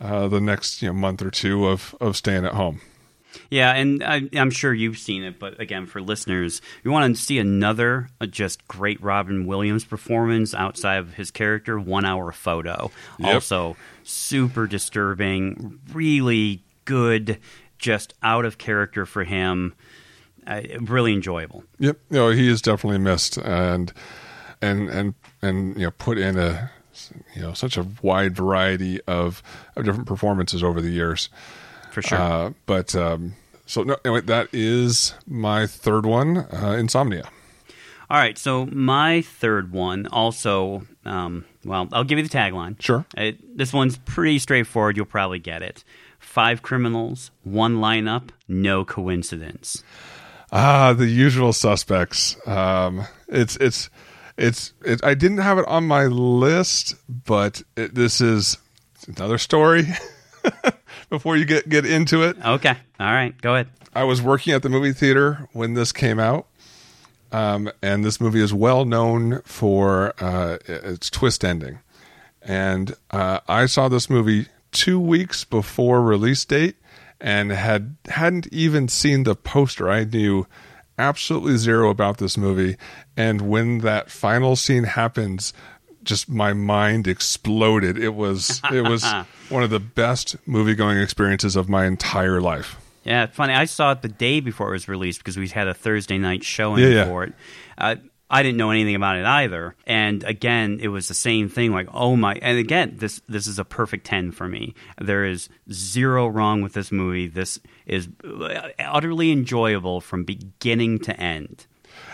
uh the next you know month or two of of staying at home Yeah, and I, I'm sure you've seen it, but again, for listeners, you want to see another uh, just great Robin Williams performance outside of his character, one hour photo. Yep. Also, super disturbing, really good, just out of character for him. Uh, really enjoyable. yep you know he is definitely missed and and and and you know put in a you know such a wide variety of of different performances over the years For sure. uh but um so no anyway that is my third one uh insomnia All right, so my third one also, um, well, I'll give you the tagline. Sure. It, this one's pretty straightforward. You'll probably get it. Five criminals, one lineup, no coincidence. Ah, the usual suspects. Um, it's it's it's it, I didn't have it on my list, but it, this is another story. Before you get get into it, Okay, all right, go ahead. I was working at the movie theater when this came out, um, and this movie is well known for uh, its twist ending. And uh, I saw this movie two weeks before release date, and had hadn't even seen the poster. I knew absolutely zero about this movie, and when that final scene happens. Just my mind exploded. It was it was one of the best movie going experiences of my entire life. Yeah, funny. I saw it the day before it was released because we had a Thursday night showing Yeah, yeah. for it. Uh, I didn't know anything about it either, and again, it was the same thing. Like, oh my! And again, this this is a perfect ten for me. There is zero wrong with this movie. This is uh, utterly enjoyable from beginning to end.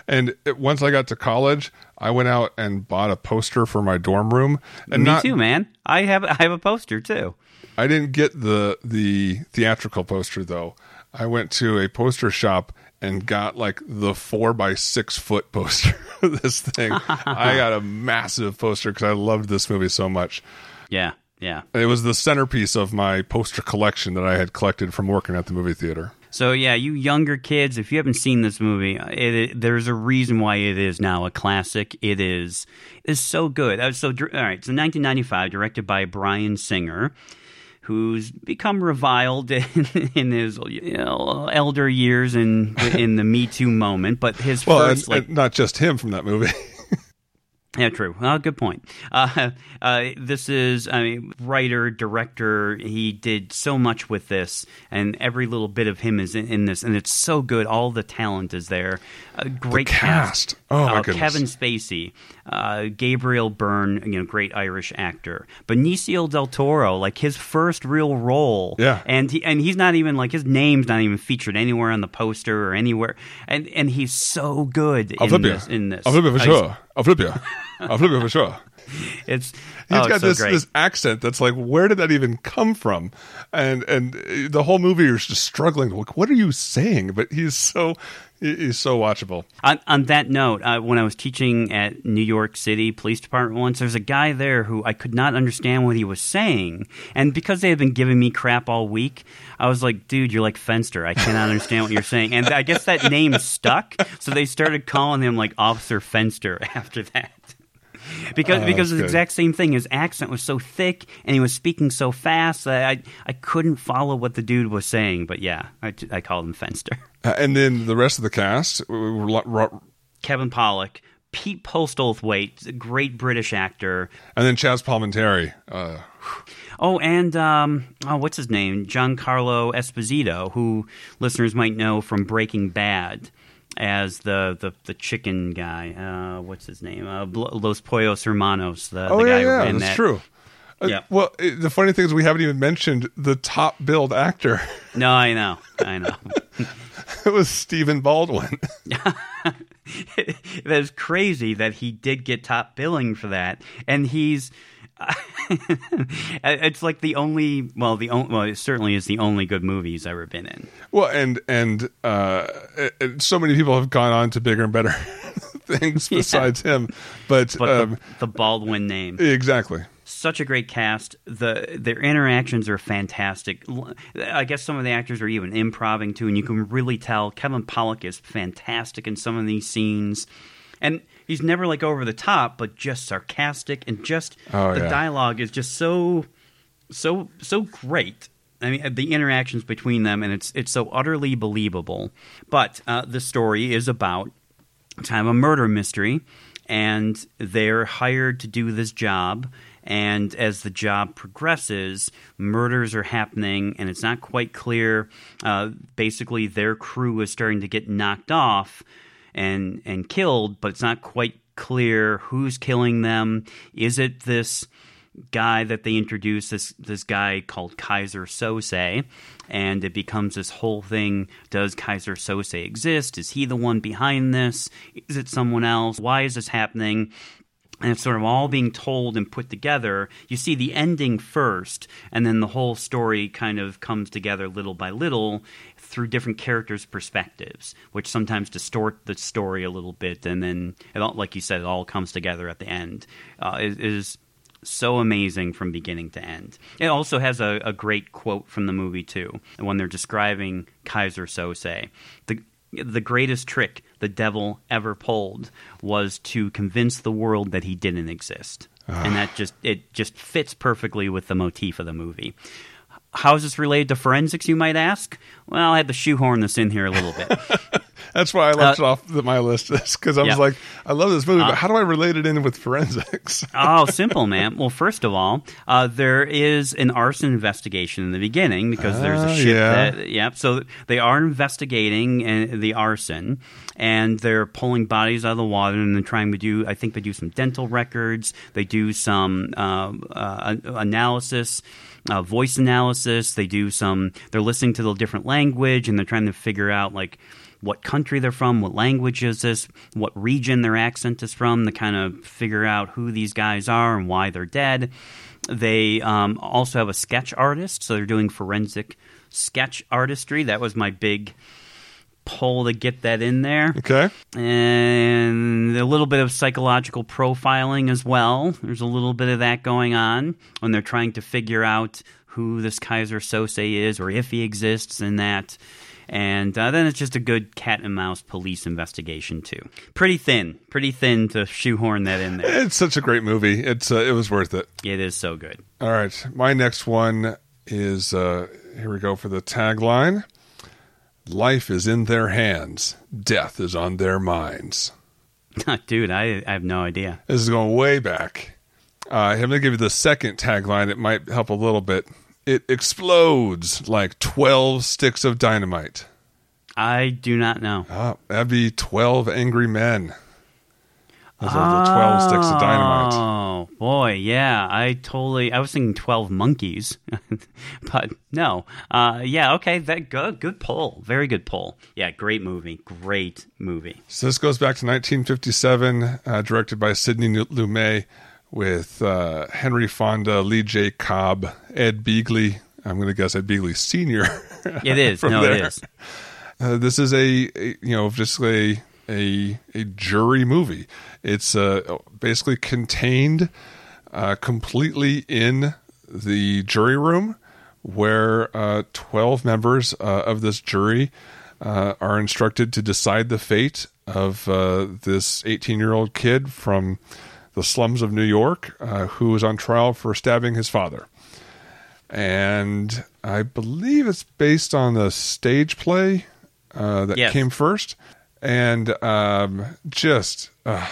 And once I got to college, I went out and bought a poster for my dorm room. And me not, too, man. I have I have a poster too. I didn't get the the theatrical poster though. I went to a poster shop and got like the four by six foot poster of this thing. I got a massive poster because I loved this movie so much. Yeah, yeah. It was the centerpiece of my poster collection that I had collected from working at the movie theater. So yeah, you younger kids, if you haven't seen this movie, it, it- there's a reason why it is now a classic. It is is so good. So all right, so 1995, directed by Bryan Singer, who's become reviled in, in his you know, elder years and in the Me Too moment. But his Well, and, first like and not just him from that movie. yeah, true. Well, good point. Uh, uh, this is, I mean, writer, director. He did so much with this, and every little bit of him is in, in this, and it's so good. All the talent is there. A great cast. Oh, my Uh, goodness. Kevin Spacey, uh, Gabriel Byrne, you know, great Irish actor. Benicio del Toro, like his first real role. Yeah. and he, and he's not even like his name's not even featured anywhere on the poster or anywhere, and and he's so good I'll in this. In this, I'll flip you for sure. I'll flip you. I'm looking for sure. It's He's oh, got so this great. this accent that's like, where did that even come from? And and the whole movie is just struggling. Like, what are you saying? But he's so he- he's so watchable. On, on that note, uh, when I was teaching at New York City Police Department once, there's a guy there who I could not understand what he was saying, and because they had been giving me crap all week, I was like, "Dude, you're like Fenster. I cannot understand what you're saying." And I guess that name stuck, so they started calling him like Officer Fenster after that. Because Oh, because the good. exact same thing. His accent was so thick, and he was speaking so fast that I I couldn't follow what the dude was saying. But yeah, I, I called him Fenster. Uh, and then the rest of the cast, were lo- ro- Kevin Pollak, Pete Postlethwaite, a great British actor. and then Chazz Palminteri. Uh, Oh, and um, oh, what's his name? Giancarlo Esposito, who listeners might know from Breaking Bad as the the, the chicken guy. Uh, what's his name? Uh, Los Pollos Hermanos. The, oh the guy yeah, yeah, in that's that. true. Uh, Yeah. Well, the funny thing is, we haven't even mentioned the top billed actor. No, I know, I know. it was Stephen Baldwin. That's crazy that he did get top billing for that, and he's. it's like the only, well, the only, well, it certainly is the only good movie he's ever been in. well, and and uh, and so many people have gone on to bigger and better things besides him. But, But um, the, the Baldwin name, exactly. such a great cast. The their interactions are fantastic. I guess some of the actors are even improving too, and you can really tell Kevin Pollak is fantastic in some of these scenes. And he's never like over the top, but just sarcastic and just Oh, the yeah. dialogue is just so so so great. I mean, the interactions between them, and it's it's so utterly believable. But uh, the story is about time of a murder mystery, and they're hired to do this job. And as the job progresses, murders are happening, and it's not quite clear. Uh, basically, their crew is starting to get knocked off and and killed, but it's not quite clear who's killing them. Is it this guy that they introduce this this guy called Keyser Söze, and it becomes this whole thing. Does Keyser Söze exist? Is he the one behind this? Is it someone else? Why is this happening? And it's sort of all being told and put together. You see the ending first, and then the whole story kind of comes together little by little through different characters' perspectives, which sometimes distort the story a little bit. And then, it all, like you said, it all comes together at the end. Uh, it is so amazing from beginning to end. It also has a, a great quote from the movie too, when they're describing Keyser Söze. The the greatest trick the devil ever pulled was to convince the world that he didn't exist. and that just it just fits perfectly with the motif of the movie. How is this related to forensics, you might ask? Well, I had to shoehorn this in here a little bit. That's why I left Uh, it off the, my list because I was yeah. like, I love this movie, Uh, but how do I relate it in with forensics? oh, simple, man. Well, first of all, uh, there is an arson investigation in the beginning because there's Ah, a ship yeah. that, yep. So they are investigating uh, the arson, and they're pulling bodies out of the water, and they're trying to do. I think they do some dental records. They do some uh, uh, analysis. Uh, voice analysis. They do some. They're listening to the different language, and they're trying to figure out like what country they're from, what language is this, what region their accent is from, to kind of figure out who these guys are and why they're dead. They um, also have a sketch artist, so they're doing forensic sketch artistry. That was my big pull to get that in there. Okay. And a little bit of psychological profiling as well. There's a little bit of that going on when they're trying to figure out who this Keyser Söze is or if he exists and that. And uh, then it's just a good cat and mouse police investigation too. Pretty thin, pretty thin to shoehorn that in there. It's such a great movie. It's uh, it was worth it. It is so good. All right, my next one is uh, here we go for the tagline: "Life is in their hands, death is on their minds." Dude, I, I have no idea. This is going way back. Uh, I'm going to give you the second tagline. It might help a little bit. It explodes like 12 sticks of dynamite. I do not know. Ah, that'd be 12 angry men. Those are the 12 sticks of dynamite. Oh boy, yeah. I totally. I was thinking twelve monkeys, but no. Uh, yeah, okay. That good. Good pull. Very good pull. Yeah, great movie. Great movie. So this goes back to 1957, uh, directed by Sidney Lumet, with uh, Henry Fonda, Lee J. Cobb, Ed Begley. I'm going to guess Ed Begley Senior. It is. no, there. it is. Uh, this is a, a, you know just a a a jury movie. It's uh, basically contained uh, completely in the jury room, where uh, twelve members uh, of this jury uh, are instructed to decide the fate of uh, this eighteen-year-old kid from the slums of New York who is on trial for stabbing his father. And I believe it's based on the stage play that yes. came first and um, just uh,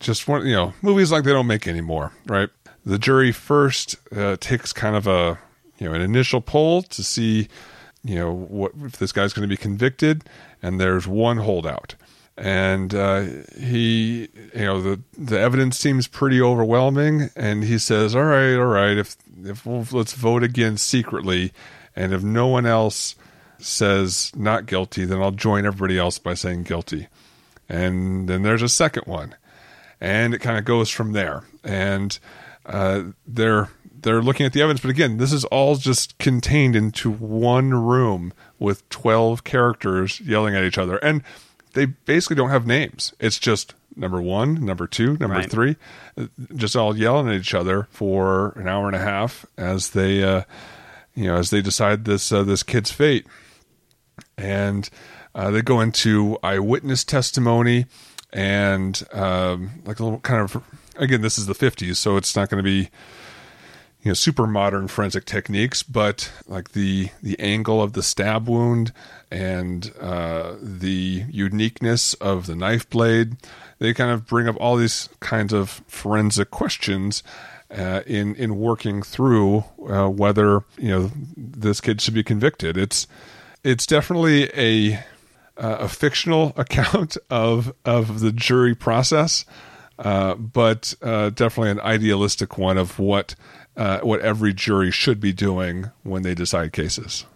just one you know movies like they don't make anymore right? The jury first uh, takes kind of a you know an initial poll to see you know what if this guy's going to be convicted and there's one holdout. And uh, he you know the the evidence seems pretty overwhelming and he says all right all right if if we'll, let's vote again secretly and if no one else says not guilty, then I'll join everybody else by saying guilty. And then there's a second one. And it kind of goes from there. And uh, they're they're looking at the evidence, but again, this is all just contained into one room with twelve characters yelling at each other. And they basically don't have names. It's just number one, number two, number right. three, just all yelling at each other for an hour and a half as they, uh, you know, as they decide this uh, this kid's fate and uh, they go into eyewitness testimony and um, like a little kind of again this is the 50s so it's not going to be you know super modern forensic techniques but like the the angle of the stab wound and uh, the uniqueness of the knife blade they kind of bring up all these kinds of forensic questions uh, in in working through uh, whether you know this kid should be convicted. It's it's definitely a uh, a fictional account of of the jury process, uh, but uh, definitely an idealistic one of what uh, what every jury should be doing when they decide cases.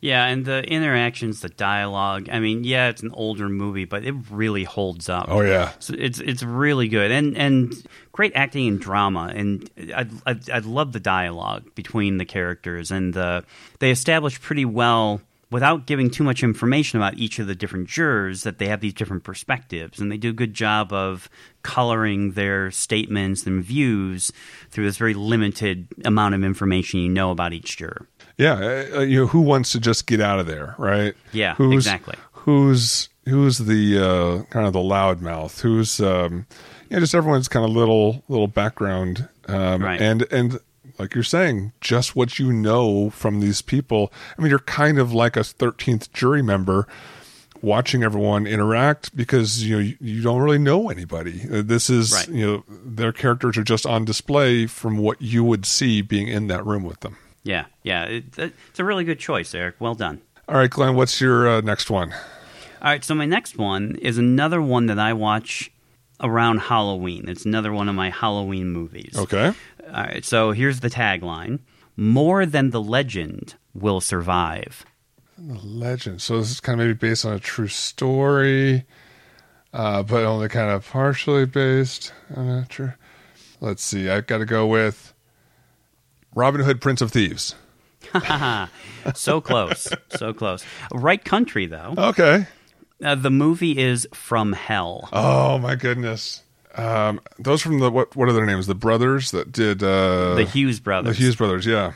Yeah, and the interactions, the dialogue. I mean, yeah, it's an older movie, but it really holds up. Oh yeah, so it's it's really good, and and great acting and drama, and I I, I love the dialogue between the characters, and the they establish pretty well without giving too much information about each of the different jurors that they have these different perspectives and they do a good job of coloring their statements and views through this very limited amount of information you know about each juror. Yeah uh, you know who wants to just get out of there right? Yeah who's, exactly. who's who's the uh, kind of the loudmouth? Who's um you know, just everyone's kind of little little background um, right. and and like you're saying, just what you know from these people. I mean, you're kind of like a 13th jury member watching everyone interact because you know you, you don't really know anybody. Uh, this is right. you know their characters are just on display from what you would see being in that room with them. Yeah, yeah, it, it's a really good choice, Eric. Well done. All right, Glenn, what's your uh, next one? All right, so my next one is another one that I watch around Halloween. It's another one of my Halloween movies. Okay. All right, so here's the tagline More than the legend will survive. The legend. So this is kind of maybe based on a true story, uh, but only kind of partially based. I'm not sure. Let's see. I've got to go with Robin Hood, Prince of Thieves. so close. So close. Right country, though. Okay. Uh, the movie is From Hell. Oh, my goodness. Um, those from the what? What are their names? The brothers that did uh, the Hughes brothers. The Hughes brothers, yeah.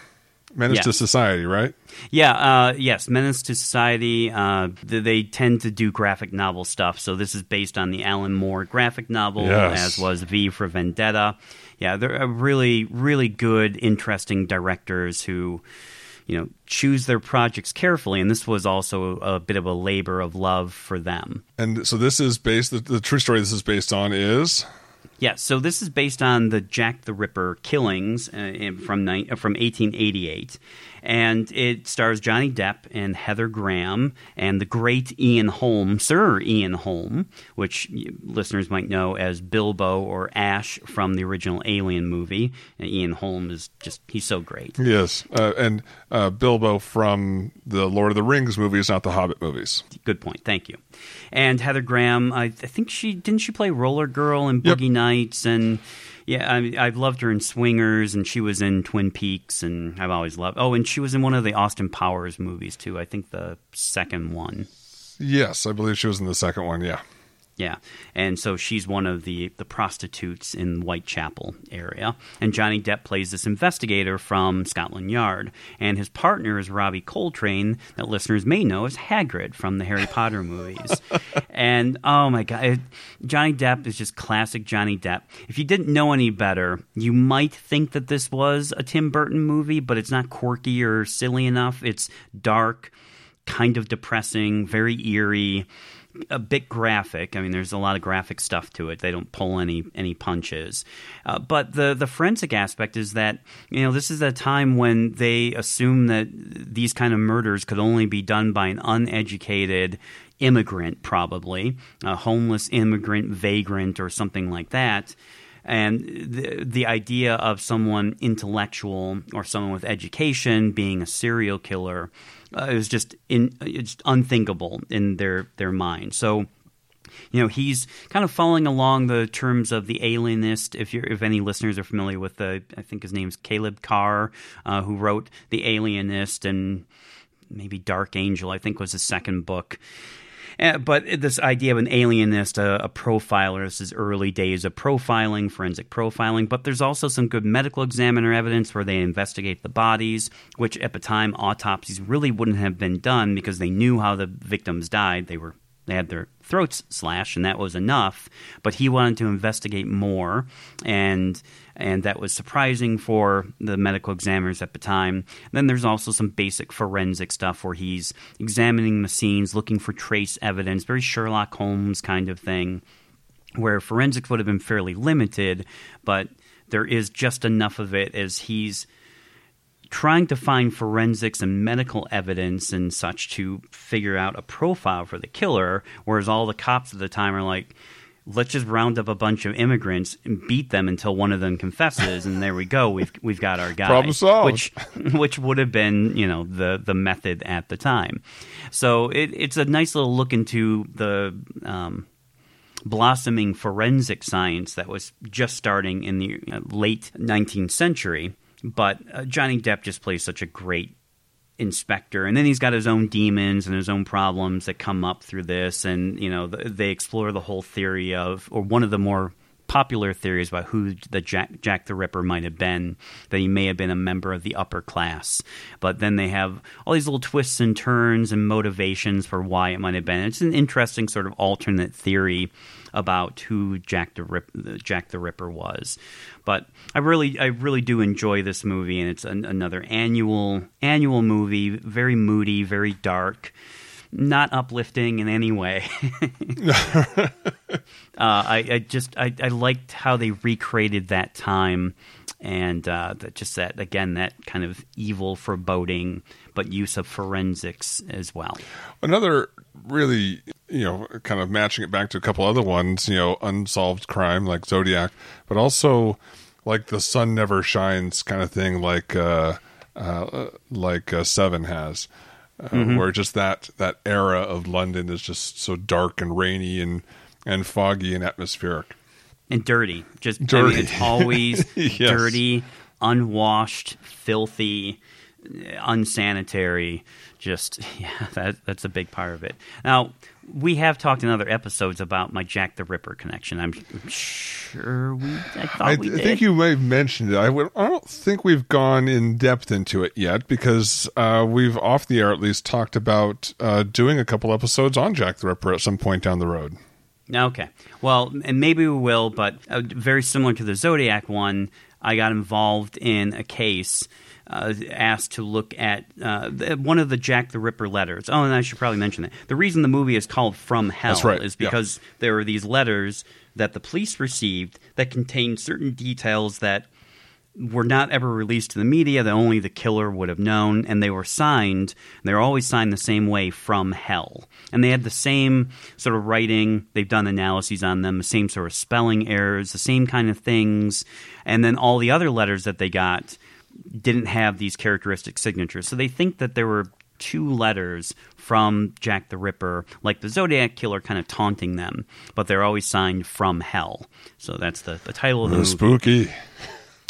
Menace yeah. to Society, right? Yeah, uh, yes, Menace to Society. Uh, they tend to do graphic novel stuff, so this is based on the Alan Moore graphic novel, yes. as was V for Vendetta. Yeah, they're really, really good, interesting directors who you know choose their projects carefully and this was also a bit of a labor of love for them. And so this is based the, the true story this is based on is? Yeah, so this is based on the Jack the Ripper killings uh, from from 1888, and it stars Johnny Depp and Heather Graham and the great Ian Holm, Sir Ian Holm, which listeners might know as Bilbo or Ash from the original Alien movie. And Ian Holm is just, he's so great. Yes. Uh, and uh, Bilbo from the Lord of the Rings movies, not the Hobbit movies. Good point. Thank you. And Heather Graham, I, I think she, didn't she play Roller Girl in Boogie yep. Nights? And yeah, I I've loved her in Swingers, and she was in Twin Peaks, and I've always loved. Oh, and she was in one of the Austin Powers movies too. I think the second one. Yes, I believe she was in the second one. Yeah. Yeah, and so she's one of the the prostitutes in Whitechapel area, and Johnny Depp plays this investigator from Scotland Yard, and his partner is Robbie Coltrane, that listeners may know as Hagrid from the Harry Potter movies. and oh my god, Johnny Depp is just classic Johnny Depp. If you didn't know any better, you might think that this was a Tim Burton movie, but it's not quirky or silly enough. It's dark, kind of depressing, very eerie a bit graphic. I mean, there's a lot of graphic stuff to it. They don't pull any any punches. Uh, but the the forensic aspect is that you know this is a time when they assume that these kind of murders could only be done by an uneducated immigrant, probably a homeless immigrant, vagrant, or something like that and the, the idea of someone intellectual or someone with education being a serial killer uh, was just in it's unthinkable in their their mind. So you know he's kind of following along the terms of the alienist if you if any listeners are familiar with the i think his name's caleb carr uh, who wrote the alienist and maybe dark angel i think was his second book Eh, but this idea of an alienist, a, a, profiler, this is early days of profiling, forensic profiling, but there's also some good medical examiner evidence where they investigate the bodies, which at the time autopsies really wouldn't have been done because they knew how the victims died. They were they had their throats slashed, and that was enough. But he wanted to investigate more, and and that was surprising for the medical examiners at the time. then there's also some basic forensic stuff where he's examining the scenes, looking for trace evidence, very Sherlock Holmes kind of thing, where forensics would have been fairly limited, but there is just enough of it as he's trying to find forensics and medical evidence and such to figure out a profile for the killer, whereas all the cops at the time are like, let's just round up a bunch of immigrants and beat them until one of them confesses, and there we go. We've we've got our guy. Problem solved. Which which would have been you know the the method at the time. So it, it's a nice little look into the. Um, blossoming forensic science that was just starting in the uh, late 19th century but uh, Johnny Depp just plays such a great inspector and then he's got his own demons and his own problems that come up through this and you know they explore the whole theory of or one of the more popular theories about who the Jack, Jack the Ripper might have been, that he may have been a member of the upper class. But then they have all these little twists and turns and motivations for why it might have been. It's an interesting sort of alternate theory about who Jack the Rip, Jack the Ripper was. But I really I really do enjoy this movie, and it's an, another annual annual movie, very moody, very dark not uplifting in any way. uh, I, I, just I, I, liked how they recreated that time, and uh, that just that again that kind of evil foreboding, but use of forensics as well. Another really you know kind of matching it back to a couple other ones, you know, unsolved crime like Zodiac, but also like the sun never shines kind of thing, like uh, uh like uh, Seven has uh, mm-hmm. where just that that era of London is just so dark and rainy and and foggy and atmospheric and dirty. Just dirty. I mean, it's always yes. dirty, unwashed, filthy, unsanitary. Just yeah, that that's a big part of it. Now we have talked in other episodes about my Jack the Ripper connection. I'm sure we. I thought I, we I think you may have mentioned it. I, would, I don't think we've gone in depth into it yet because uh, we've off the air at least talked about uh, doing a couple episodes on Jack the Ripper at some point down the road. Okay. Well, and maybe we will, but uh, very similar to the Zodiac one, I got involved in a case uh, asked to look at uh, one of the Jack the Ripper letters. Oh, and I should probably mention that. The reason the movie is called From Hell right. is because yeah. there are these letters that the police received that contained certain details that were not ever released to the media that only the killer would have known and they were signed they were always signed the same way from hell and they had the same sort of writing they've done analyses on them the same sort of spelling errors the same kind of things and then all the other letters that they got didn't have these characteristic signatures so they think that there were two letters from Jack the Ripper, like the Zodiac Killer, kind of taunting them, but they're always signed from hell. So that's the, the title of the movie. Spooky.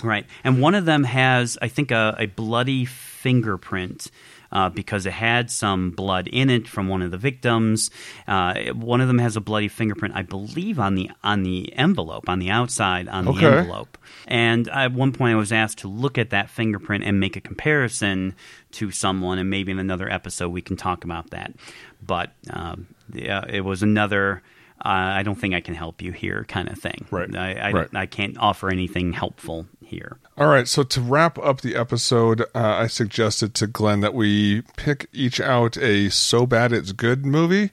Right. And one of them has, I think, a, a bloody fingerprint. Uh, because it had some blood in it from one of the victims. Uh, one of them has a bloody fingerprint, I believe, on the on the envelope, on the outside on Okay. the envelope. And at one point, I was asked to look at that fingerprint and make a comparison to someone, and maybe in another episode we can talk about that. But um, yeah, it was another. Uh, I don't think I can help you here, kind of thing. Right. I, I, Right. I can't offer anything helpful here. All right, so to wrap up the episode, uh, I suggested to Glenn that we pick each out a so bad it's good movie.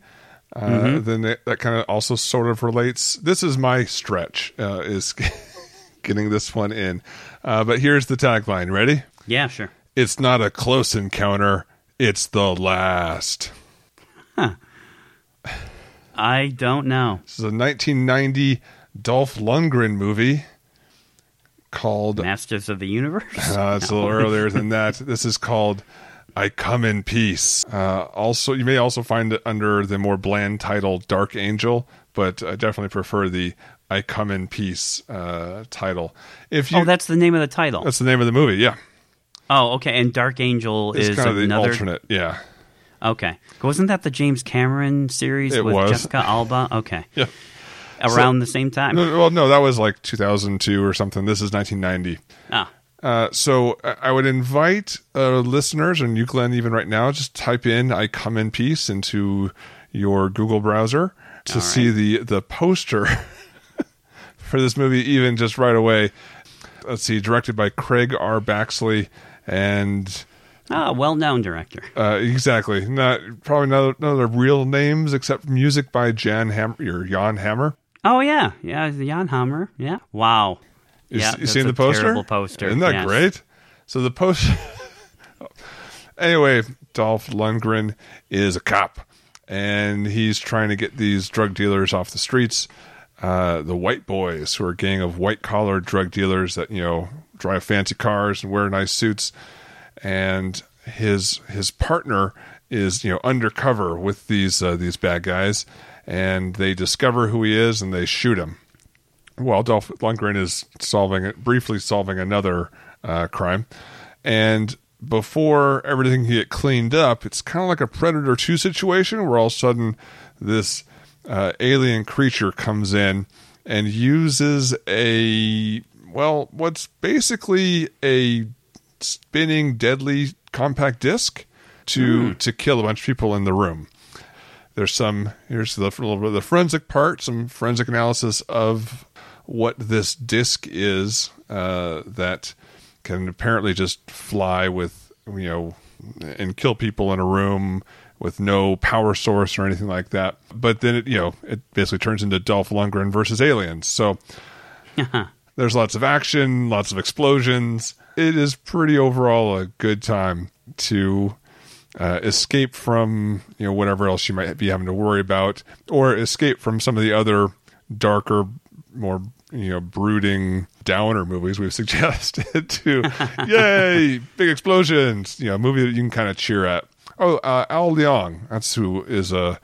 Uh, Then that, that kind of also sort of relates. This is my stretch, uh, is getting this one in. Uh, but here's the tagline. Ready? Yeah, sure. It's not a close encounter. It's the last. I don't know. This is a 1990 Dolph Lundgren movie called Masters of the Universe? Uh, it's a little earlier than that. This is called I Come in Peace. Uh, also, you may also find it under the more bland title Dark Angel, but I definitely prefer the I Come in Peace uh, title. If you, oh, that's the name of the title. that's the name of the movie. Yeah, Oh, okay. And Dark Angel it's is kind of the another. alternate. Yeah, Okay. Wasn't that the James Cameron series It with was. Jessica Alba? Okay. yeah. Around the same time? No, well, no, that was like 2002 or something. This is 1990. Ah. Uh, so I would invite uh, listeners, and you, Glenn, even right now, just type in "I come in peace" into your Google browser to All see the the poster for this movie. Even just right away, let's see, directed by Craig R. Baxley, and Ah, well known director. uh, exactly not probably none of, none of the real names except music by Jan Hammer or Jan Hammer. Oh, yeah. Yeah, the Jan Hammer. Yeah. Wow. You, yeah, you that's seen a the poster? poster. Isn't that yes. great? So the poster. anyway, Dolph Lundgren is a cop, and he's trying to get these drug dealers off the streets. Uh, the White Boys, who are a gang of white collar drug dealers that you know drive fancy cars and wear nice suits, and his his partner is you know undercover with these uh, these bad guys, and they discover who he is and they shoot him. Well, Dolph Lundgren is solving it briefly solving another uh, crime, and before everything can get cleaned up, it's kind of like a Predator Two situation where all of a sudden this uh, alien creature comes in and uses a well, what's basically a spinning deadly compact disc to to kill a bunch of people in the room there's some here's the little bit of the forensic part some forensic analysis of what this disc is uh, that can apparently just fly with you know and kill people in a room with no power source or anything like that. But then it you know it basically turns into Dolph Lundgren versus aliens. So there's lots of action lots of explosions. It is pretty overall a good time to uh, escape from you know whatever else you might be having to worry about, or escape from some of the other darker, more you know brooding downer movies we've suggested. to yay, big explosions! You know, a movie that you can kind of cheer at. Oh, uh, Al Leong, that's who is a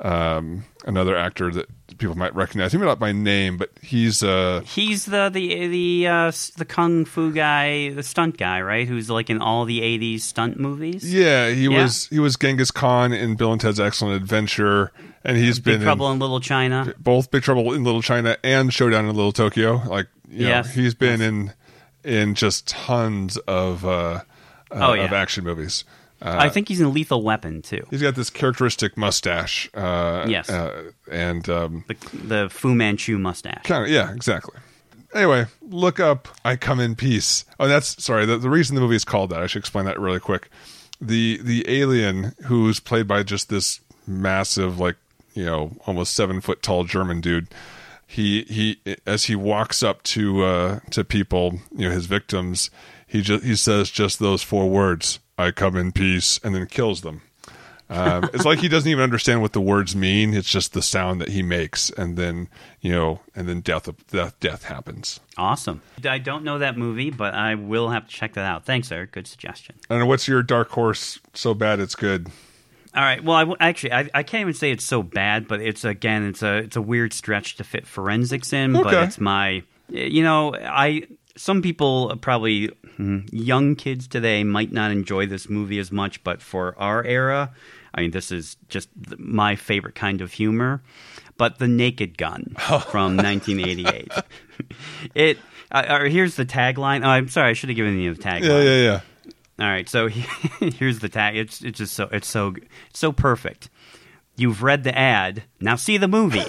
um, another actor that people might recognize. Maybe not by name, but he's uh, He's the the the uh, the kung fu guy, the stunt guy, right? Who's like in all the '80s stunt movies. yeah, he Yeah. was he was Genghis Khan in Bill and Ted's Excellent Adventure, and he's Big been Trouble in, in Little China. both Big Trouble in Little China and Showdown in Little Tokyo. Like, you Yes. know, he's been in in just tons of uh, uh, Oh, yeah. of action movies. Uh, I think he's in Lethal Weapon too. he's got this characteristic mustache. Uh, Yes. uh, and um, The the Fu Manchu mustache. kind of yeah, exactly. Anyway, look up "I Come in Peace." Oh, that's sorry. The, the reason the movie is called that, I should explain that really quick. The the alien who's played by just this massive, like you know, almost seven foot tall German dude. he he as he walks up to uh, to people, you know, his victims, he just he says just those four words, "I come in peace," and then kills them. Um, it's like he doesn't even understand what the words mean. It's just the sound that he makes, and then you know, and then death death death happens. Awesome. I don't know that movie, but I will have to check that out. Thanks, Eric. Good suggestion. And what's your dark horse? So bad it's good. All right. Well, I w- actually, I, I can't even say it's so bad, but it's again, it's a it's a weird stretch to fit forensics in. But it's my, you know, I some people probably hmm, young kids today might not enjoy this movie as much, but for our era, I mean, this is just my favorite kind of humor. But the Naked Gun from 1988. it. Uh, here's the tagline. Oh, I'm sorry, I should have given you the tagline. Yeah, yeah, yeah. All right, so here's the tag. It's it's just so it's so it's so perfect. You've read the ad. Now see the movie.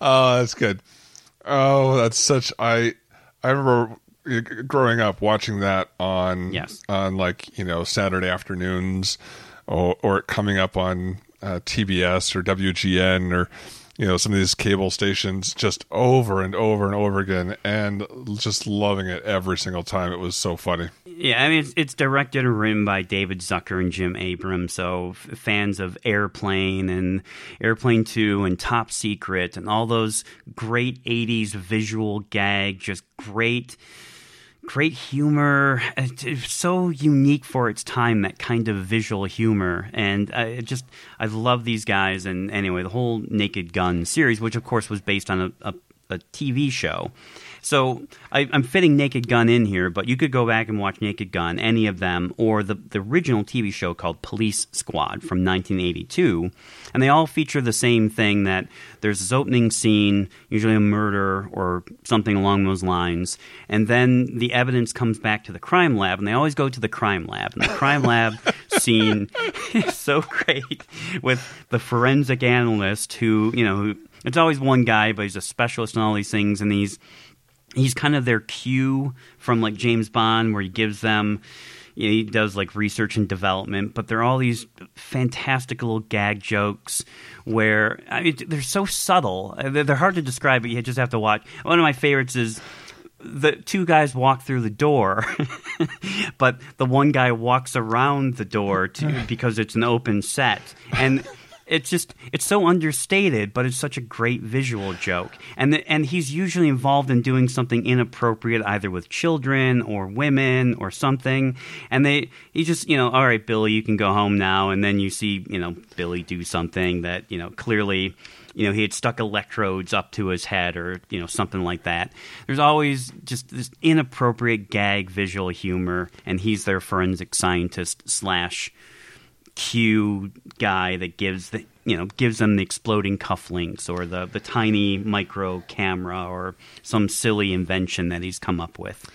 Oh, that's good. Oh, that's such. I I remember growing up watching that on Yes. on like you know Saturday afternoons, or or coming up on uh, TBS or WGN or you know some of these cable stations just over and over and over again, and just loving it every single time. It was so funny. Yeah, I mean it's, it's directed and written by David Zucker and Jim Abrahams. So f- fans of Airplane and Airplane Two and Top Secret and all those great '80s visual gag, just great. Great humor, so unique for its time. That kind of visual humor, and I just I love these guys. And anyway, the whole Naked Gun series, which of course was based on a, a, a TV show, so I, I'm fitting Naked Gun in here, but you could go back and watch Naked Gun, any of them, or the, the original TV show called Police Squad from 1982. And they all feature the same thing that there's this opening scene, usually a murder or something along those lines, and then the evidence comes back to the crime lab, and they always go to the crime lab. And the crime lab scene is so great with the forensic analyst who, you know, who, it's always one guy, but he's a specialist in all these things, and he's he's kind of their cue from like James Bond, where he gives them, you know, he does like research and development, but they're all these fantastic little gag jokes where I mean, they're so subtle. They're, they're hard to describe, but you just have to watch. One of my favorites is the two guys walk through the door, but the one guy walks around the door to, because it's an open set. And it's just it's so understated, but it's such a great visual joke. And the, and he's usually involved in doing something inappropriate, either with children or women or something. And they he just you know, all right, Billy, you can go home now. And then you see you know Billy do something that you know clearly you know he had stuck electrodes up to his head or you know something like that there's always just this inappropriate gag visual humor and he's their forensic scientist slash Q guy that gives the you know gives them the exploding cufflinks or the the tiny micro camera or some silly invention that he's come up with.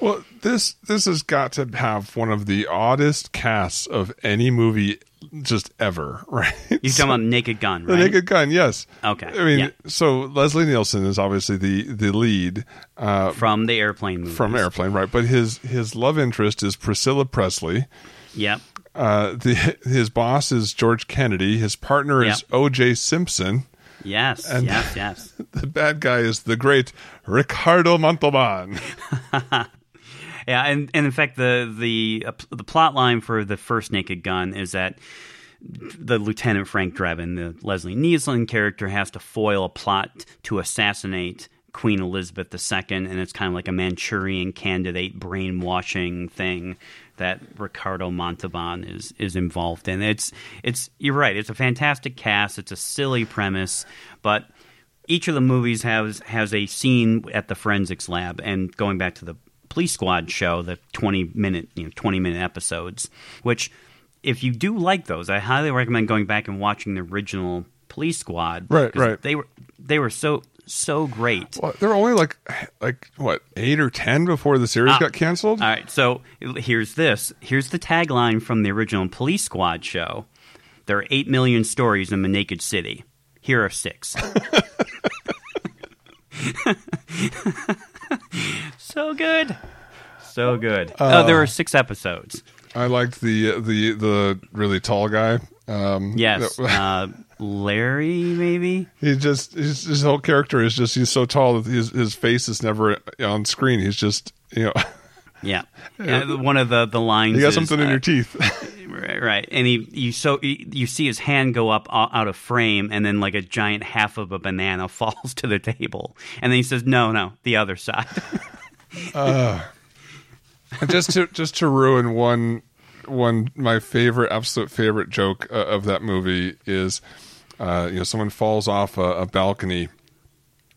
Well, this this has got to have one of the oddest casts of any movie just ever, right? You're talking about Naked Gun, The right? Naked Gun, yes. Okay, I mean, yeah. so Leslie Nielsen is obviously the the lead uh, from the airplane movie. from Airplane, right? But his his love interest is Priscilla Presley. Yep. Uh, the his boss is George Kennedy. His partner is O.J. Simpson. Yes. And- yes. Yes. The bad guy is the great Ricardo Montalban. Yeah, and, and in fact, the the uh, the plot line for the first Naked Gun is that the Lieutenant Frank Drebin, the Leslie Nielsen character, has to foil a plot to assassinate Queen Elizabeth II, and it's kind of like a Manchurian candidate brainwashing thing that Ricardo Montalban is is involved in. It's it's you're right. It's a fantastic cast. It's a silly premise, but each of the movies has has a scene at the forensics lab and going back to the police squad show the 20 minute you know 20 minute episodes which if you do like those i highly recommend going back and watching the original police squad Right, right. they were they were so so great. Well, there were only like like what eight or ten before the series Ah. got canceled. all right so here's this. Here's the tagline from the original police squad show. There are 8 million stories in the naked city. Here are six. So good. So good. Oh there are six episodes. I liked the the the really tall guy. Um, Yes, that- uh, Larry, maybe. he just his, his whole character is just he's so tall that his his face is never on screen. He's just you know Yeah, yeah one of the the lines. you got is, something in uh, your teeth. Right, right. And he, you so you see his hand go up out of frame, and then like a giant half of a banana falls to the table, and then he says, "No, no, the other side." just to just to ruin one one my favorite absolute favorite joke uh, of that movie is uh, you know someone falls off a, a balcony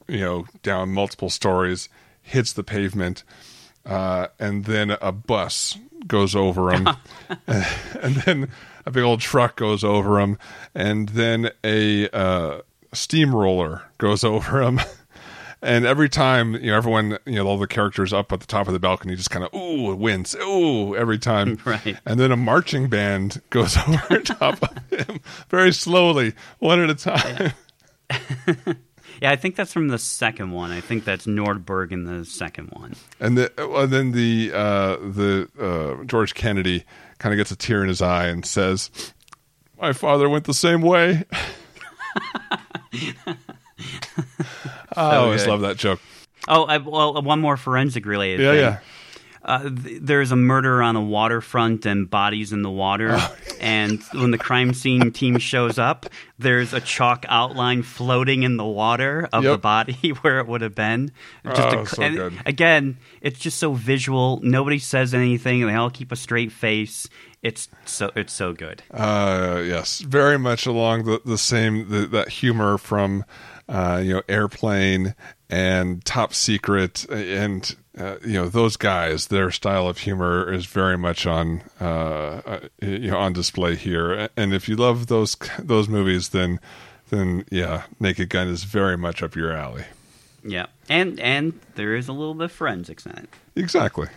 you know down multiple stories hits the pavement uh, and then a bus goes over him and then a big old truck goes over him and then a uh, steamroller goes over him and every time you know everyone you know all the characters up at the top of the balcony just kind of ooh wince ooh every time Right. and then a marching band goes over top of him very slowly one at a time yeah, I think that's from the second one. I think that's Nordberg in the second one. and, the, well, then the uh, the uh, George Kennedy kind of gets a tear in his eye and says my father went the same way I always good. love that joke Oh, I, well, one more forensic related. yeah thing. yeah Uh, th- there's a murder on the waterfront and bodies in the water. Oh, and when the crime scene team shows up, there's a chalk outline floating in the water of the body where it would have been. Just Oh, a- so and good. Again, it's just so visual. Nobody says anything. They all keep a straight face. It's so it's so good. Uh, yes, very much along the the same the, that humor from uh, you know Airplane and Top Secret and uh, you know those guys. Their style of humor is very much on uh, uh, you know on display here. And if you love those those movies, then then yeah, Naked Gun is very much up your alley. Yeah, and and there is a little bit of forensics in it. Exactly.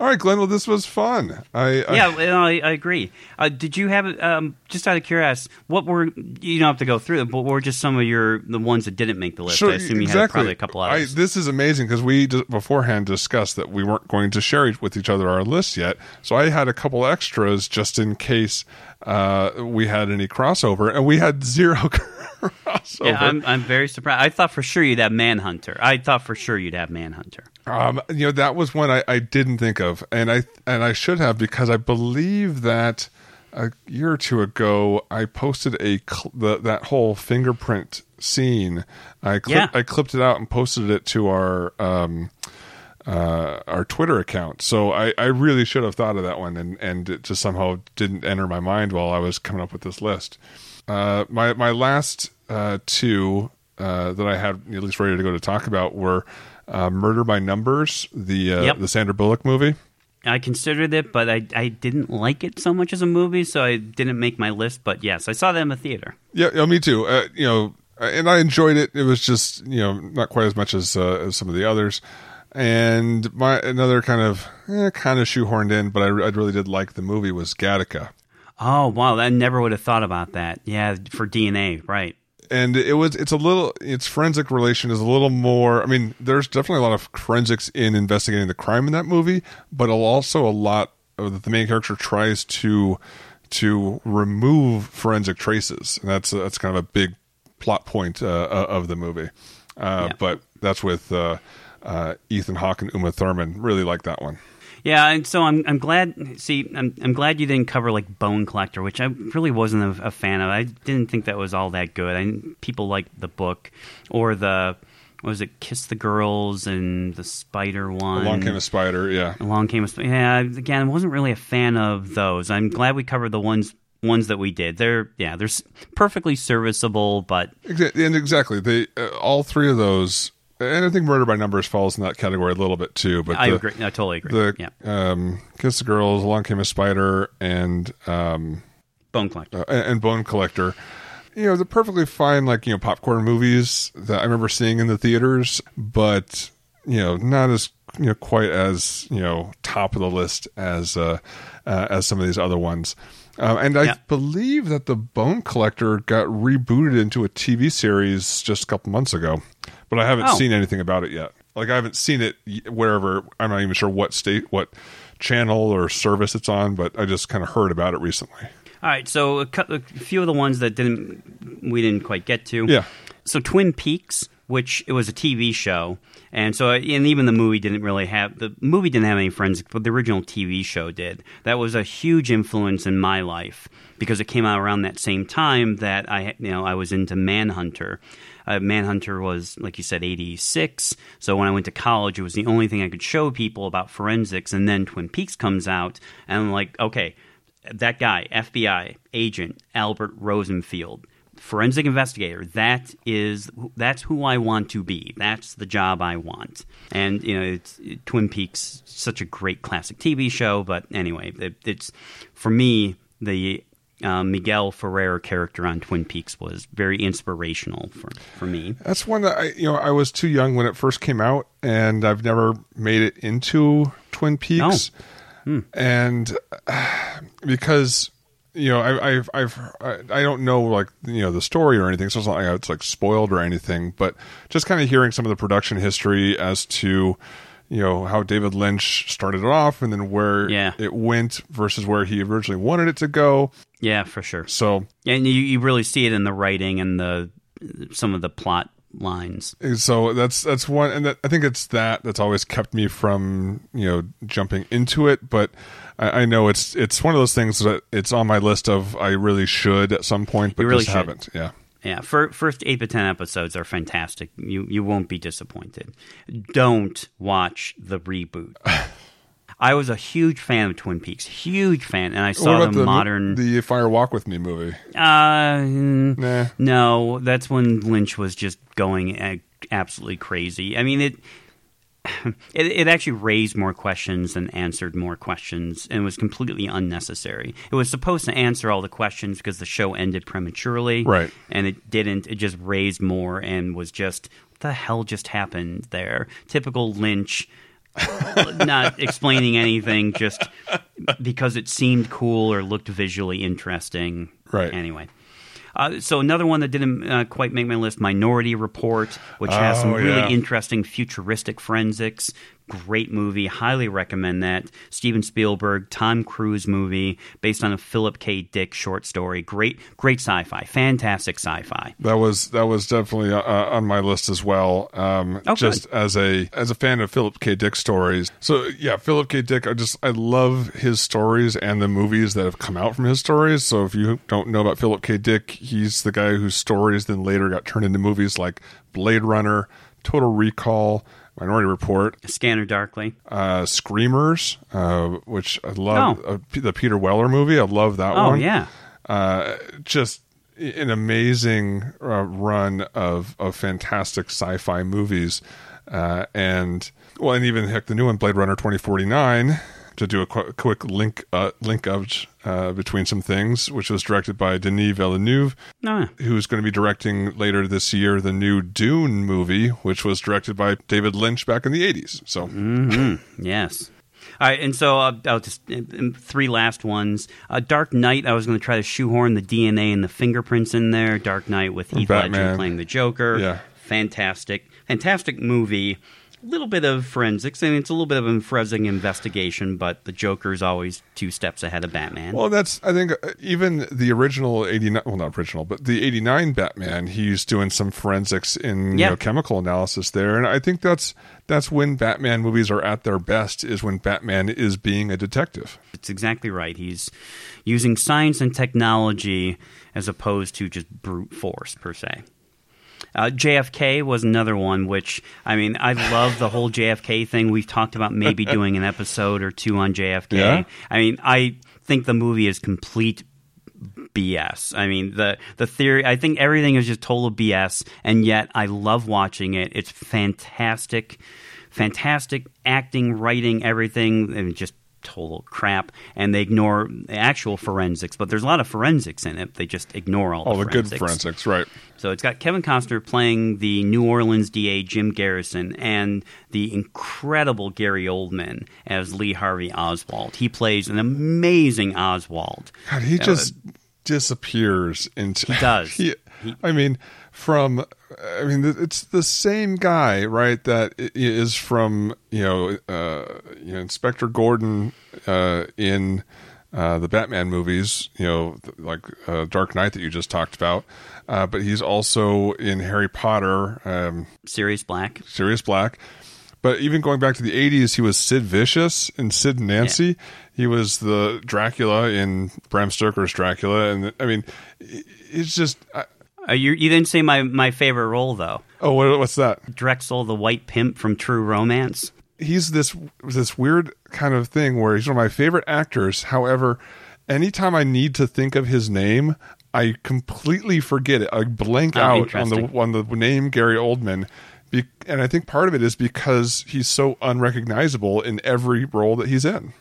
All right, Glenn. Well, this was fun. I, I Yeah, I, I agree. Uh, did you have um, just out of curiosity, what were you don't have to go through them, but what were just some of your the ones that didn't make the list? I assume you had probably a couple I, others. this is amazing because we d- beforehand discussed that we weren't going to share with each other our lists yet. So I had a couple extras just in case uh, we had any crossover, and we had zero crossover. yeah, I'm I'm very surprised. I thought for sure you'd have Manhunter. I thought for sure you'd have Manhunter. Um, you know, that was one I, I didn't think of, and I and I should have because I believe that a year or two ago I posted a cl- the, that whole fingerprint scene. I clip, Yeah. I clipped it out and posted it to our um, uh, our Twitter account. So I, I really should have thought of that one, and and it just somehow didn't enter my mind while I was coming up with this list. Uh, my my last uh, two uh, that I had at least ready to go to talk about were uh, Murder by Numbers, the uh, Yep. the Sandra Bullock movie. I considered it, but I I didn't like it so much as a movie, so I didn't make my list. But yes, I saw that in the theater. Yeah, yeah, me too. Uh, you know, and I enjoyed it. It was just you know not quite as much as uh, as some of the others. And my another kind of eh, kind of shoehorned in, but I, I really did like the movie was Gattaca. Oh wow, I never would have thought about that. Yeah, for DNA, right? And it was it's a little its forensic relation is a little more i mean there's definitely a lot of forensics in investigating the crime in that movie but also a lot of the main character tries to to remove forensic traces. And that's that's kind of a big plot point uh, of the movie. Uh, Yeah. but that's with uh, uh, Ethan Hawke and Uma Thurman. Really like that one Yeah, and so I'm I'm glad. See, I'm I'm glad you didn't cover like Bone Collector, which I really wasn't a, a fan of. I didn't think that was all that good. I people liked the book or the what was it Kiss the Girls and the Spider one. Along Came a Spider yeah Along came a Spider. Yeah, again, I wasn't really a fan of those. I'm glad we covered the ones ones that we did. They're yeah, they're perfectly serviceable, but and exactly they uh, all three of those and I think Murder by Numbers falls in that category a little bit too but I the, agree. I totally agree. the yeah, um, Kiss the Girls, Along Came a Spider, and um, Bone Collector. uh, and Bone Collector. You know, they're perfectly fine, like you know, popcorn movies that I remember seeing in the theaters, but you know, not as you know, quite as you know, top of the list as uh, uh, as some of these other ones. Um, and I Yeah. believe that the Bone Collector got rebooted into a TV series just a couple months ago, but I haven't Oh. seen anything about it yet. Like I haven't seen it wherever. I'm not even sure what state, what channel or service it's on, but I just kind of heard about it recently. All right, so a, a few of the ones that didn't we didn't quite get to. Yeah. So Twin Peaks, which it was a TV show, and so and even the movie didn't really have the movie didn't have any forensics, but the original TV show did. That was a huge influence in my life because it came out around that same time that I you know I was into Manhunter. Uh, Manhunter was, like you said, 86. So when I went to college, it was the only thing I could show people about forensics. And then Twin Peaks comes out, and I'm like, okay, that guy, FBI agent Albert Rosenfield, forensic investigator. That is that's who I want to be. That's the job I want. And you know, it's Twin Peaks, such a great classic TV show. But anyway, it, it's for me the uh, Miguel Ferrer character on Twin Peaks was very inspirational for, for me. That's one that I, you know, I was too young when it first came out, and I've never made it into Twin Peaks. And uh, because you know, I, I've, I've, I I don't know like you know the story or anything, so it's not like it's like spoiled or anything. But just kind of hearing some of the production history as to you know how David Lynch started it off, and then where Yeah. it went versus where he originally wanted it to go. Yeah, for sure. So And you, you really see it in the writing and the some of the plot lines. so that's that's one and that, i think it's that that's always kept me from you know jumping into it but I, I know it's it's one of those things that it's on my list of i really should at some point but You really just should. haven't yeah Yeah, first eight to ten episodes are fantastic. You you won't be disappointed. Don't watch the reboot. I was a huge fan of Twin Peaks, huge fan, and I saw the, the modern. the fire walk with me movie uh, Nah. No, that's when Lynch was just going absolutely crazy. I mean it. It, it actually raised more questions than answered more questions and was completely unnecessary. It was supposed to answer all the questions because the show ended prematurely. Right. And it didn't. It just raised more and was just, what the hell just happened there? Typical Lynch, not explaining anything just because it seemed cool or looked visually interesting. Right. Anyway. Uh, so another one that didn't uh, quite make my list, Minority Report, which has some Oh, really yeah. interesting futuristic forensics. Great movie, highly recommend that. Steven Spielberg, Tom Cruise movie based on a Philip K. Dick short story. Great, great sci-fi, fantastic sci-fi. that was that was definitely uh, on my list as well. Um Oh, just as a as a fan of philip k. Dick stories. So yeah philip k. Dick i just i love his stories and the movies that have come out from his stories. So if you don't know about philip k. Dick he's the guy whose stories then later got turned into movies like blade runner total recall minority report Scanner Darkly. uh screamers uh which i love Oh. uh, the peter weller movie i love that Oh one yeah, uh, just an amazing uh, run of of fantastic sci-fi movies, uh, and well, and even heck, the new one, Blade Runner twenty forty nine. To do a qu- quick link uh, link of uh, between some things, which was directed by Denis Villeneuve, Ah, who's going to be directing later this year the new Dune movie, which was directed by David Lynch back in the eighties. So yes. All right, and so uh, I'll just uh, three last ones. Uh, Dark Knight. I was going to try to shoehorn the DNA and the fingerprints in there. Dark Knight with Heath Ledger playing the Joker. Yeah. fantastic, fantastic movie. Little bit of forensics, and it's a little bit of a forensic investigation, but the Joker's always two steps ahead of Batman. Well, that's I think uh, even the original eighty nine, well, not original, but the eighty nine Batman, he's doing some forensics in Yeah. you know, chemical analysis there, and I think that's that's when Batman movies are at their best is when Batman is being a detective. It's exactly right. He's using science and technology as opposed to just brute force per se. Uh, JFK was another one, which I mean, I love the whole JFK thing. We've talked about maybe doing an episode or two on JFK. Yeah? I mean, I think the movie is complete BS. I mean, the the theory. I think everything is just total BS, and yet I love watching it. It's fantastic, fantastic acting, writing, everything, and just total crap. And they ignore the actual forensics, but there's a lot of forensics in it. They just ignore all, All the oh, the good forensics. forensics, right? So it's got Kevin Costner playing the New Orleans DA Jim Garrison and the incredible Gary Oldman as Lee Harvey Oswald. He plays an amazing Oswald. God, he uh, just disappears into. He does. he, I mean, from I mean, it's the same guy, right? That is from you know, uh, you know, Inspector Gordon uh, in uh, the Batman movies, you know, like uh, Dark Knight that you just talked about. Uh, but he's also in Harry Potter, um, Sirius Black. Sirius Black. But even going back to the 80s, he was Sid Vicious in Sid and Nancy. Yeah. He was the Dracula in Bram Stoker's Dracula. And I mean, it's just. I, uh, you, you didn't say my, my favorite role, though. Oh, what, what's that? Drexel, the white pimp from True Romance. He's this this weird kind of thing where he's one of my favorite actors. However, anytime I need to think of his name, I completely forget it. I blank oh, out on the on the name Gary Oldman. Be, and I think part of it is because he's so unrecognizable in every role that he's in.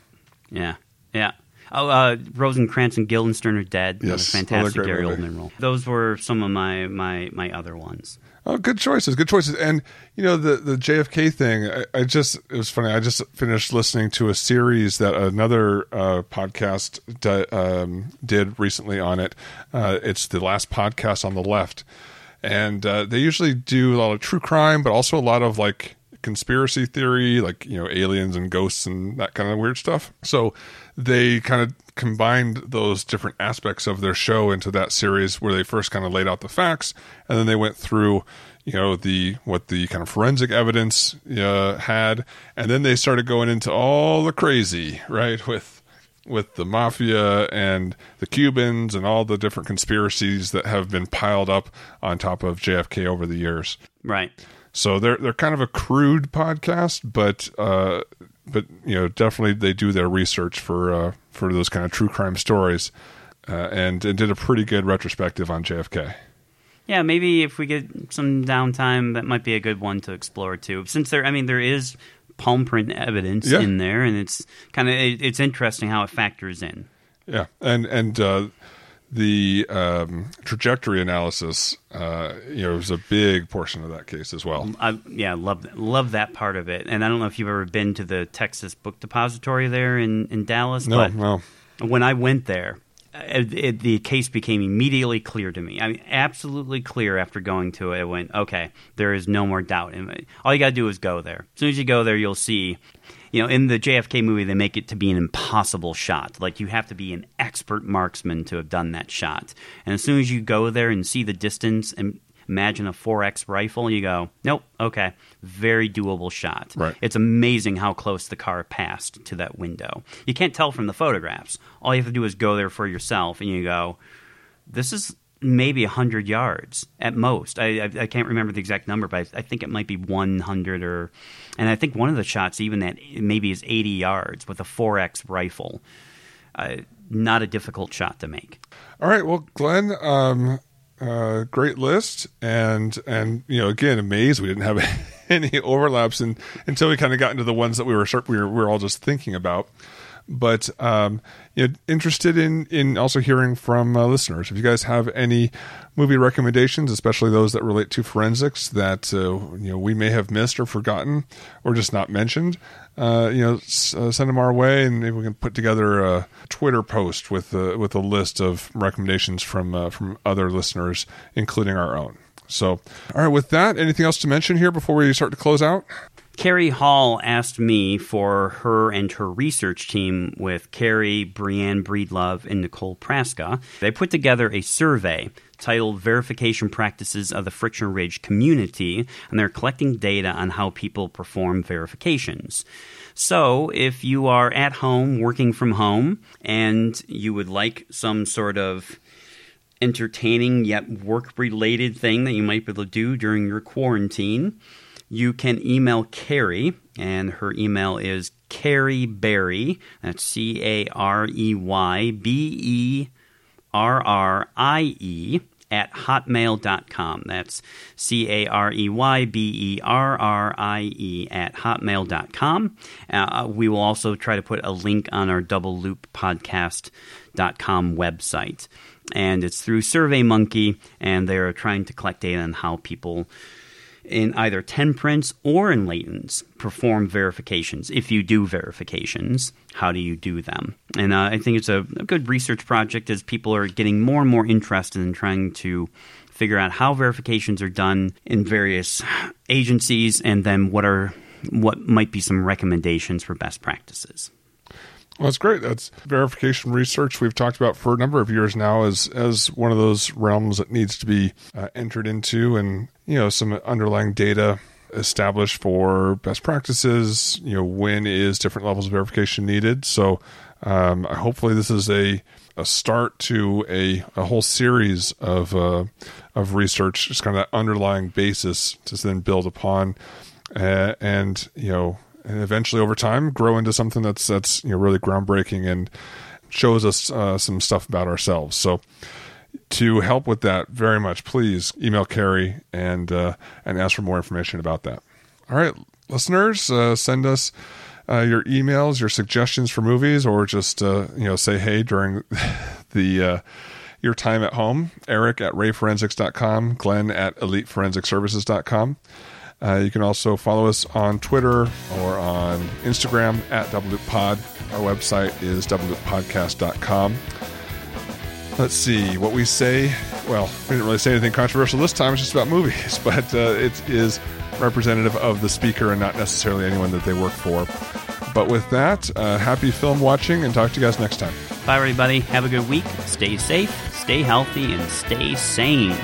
Yeah, yeah. Oh, uh, Rosencrantz and Guildenstern are dead. Yes, fantastic Gary movie. Oldman role. Those were some of my my my other ones. Oh, good choices, good choices. And you know the the JFK thing. I, I just it was funny. I just finished listening to a series that another uh, podcast di- um, did recently on it. Uh, it's the last podcast on the left, and uh, they usually do a lot of true crime, but also a lot of like conspiracy theory, like you know aliens and ghosts and that kind of weird stuff. So they kind of combined those different aspects of their show into that series where they first kind of laid out the facts and then they went through you know the what the kind of forensic evidence uh, had and then they started going into all the crazy right with with the mafia and the Cubans and all the different conspiracies that have been piled up on top of JFK over the years. Right. So they're they're kind of a crude podcast, but uh, but you know definitely they do their research for uh, for those kind of true crime stories, uh, and, and did a pretty good retrospective on JFK. Yeah, maybe if we get some downtime, that might be a good one to explore too. Since there, I mean, there is palm print evidence yeah. in there, and it's kind of it, it's interesting how it factors in. Yeah, and and uh, the um, trajectory analysis, uh, you know, was a big portion of that case as well. I, yeah, love love that part of it. And I don't know if you've ever been to the Texas Book Depository there in, in Dallas. No, but no. When I went there, it, it, the case became immediately clear to me. I mean, absolutely clear after going to it. I went, okay, there is no more doubt. All you got to do is go there. As soon as you go there, you'll see you know, in the JFK movie, they make it to be an impossible shot. Like you have to be an expert marksman to have done that shot. And as soon as you go there and see the distance and imagine a 4X rifle, you go, nope, okay, very doable shot. Right. It's amazing how close the car passed to that window. You can't tell from the photographs. All you have to do is go there for yourself, and you go, this is maybe 100 yards at most. I, I, I, can't remember the exact number, but I, I, think it might be 100 or. And I think one of the shots, even that maybe is 80 yards with a 4X rifle. Uh, not a difficult shot to make. All right. Well, Glenn, um, uh, great list. And, and, you know, again, amazed we didn't have any overlaps in, until we kind of got into the ones that we were, we were, we were all just thinking about but um, you know, interested in in also hearing from uh, listeners. If you guys have any movie recommendations, especially those that relate to forensics that uh, you know we may have missed or forgotten or just not mentioned, uh, you know, s- uh, send them our way, and maybe we can put together a Twitter post with a, with a list of recommendations from uh, from other listeners, including our own. So, all right, with that, anything else to mention here before we start to close out? Carey Hall asked me for her and her research team with Carey, Brianne Breedlove, and Nicole Praska. They put together a survey titled Verification Practices of the Friction Ridge Community, and they're collecting data on how people perform verifications. So, if you are at home, working from home, and you would like some sort of entertaining yet work related thing that you might be able to do during your quarantine, you can email Carey, and her email is Carey Berrie. That's C A R E Y B E R R I E at hotmail.com. That's C A R E Y B E R R I E at hotmail.com. Uh, we will also try to put a link on our double loop podcast.com website. And it's through SurveyMonkey, and they're trying to collect data on how people in either 10 prints or in latents perform verifications. If you do verifications, how do you do them? And uh, I think it's a, a, good research project as people are getting more and more interested in trying to figure out how verifications are done in various agencies and then what are what might be some recommendations for best practices. Well, that's great. That's verification research we've talked about for a number of years now as as one of those realms that needs to be uh, entered into, and you know some underlying data established for best practices. You know when is different levels of verification needed. So um, hopefully this is a a start to a, a whole series of uh, of research, just kind of that underlying basis to then build upon, uh, and you know and eventually over time grow into something that's that's you know really groundbreaking and shows us uh, some stuff about ourselves. So to help with that, very much please email Carey and uh, and ask for more information about that. All right, listeners, uh, send us. Uh, your emails, your suggestions for movies, or just uh, you know say hey during the uh, your time at home. Eric at rayforensics.com, Glenn at eliteforensicservices.com. Uh, you can also follow us on Twitter or on Instagram at Double Loop Pod. Our website is doublelooppodcast.com. Let's see what we say. Well, we didn't really say anything controversial this time. It's just about movies, but uh, it is representative of the speaker and not necessarily anyone that they work for. But with that, uh, happy film watching and talk to you guys next time. Bye, everybody. Have a good week. Stay safe, stay healthy, and stay sane.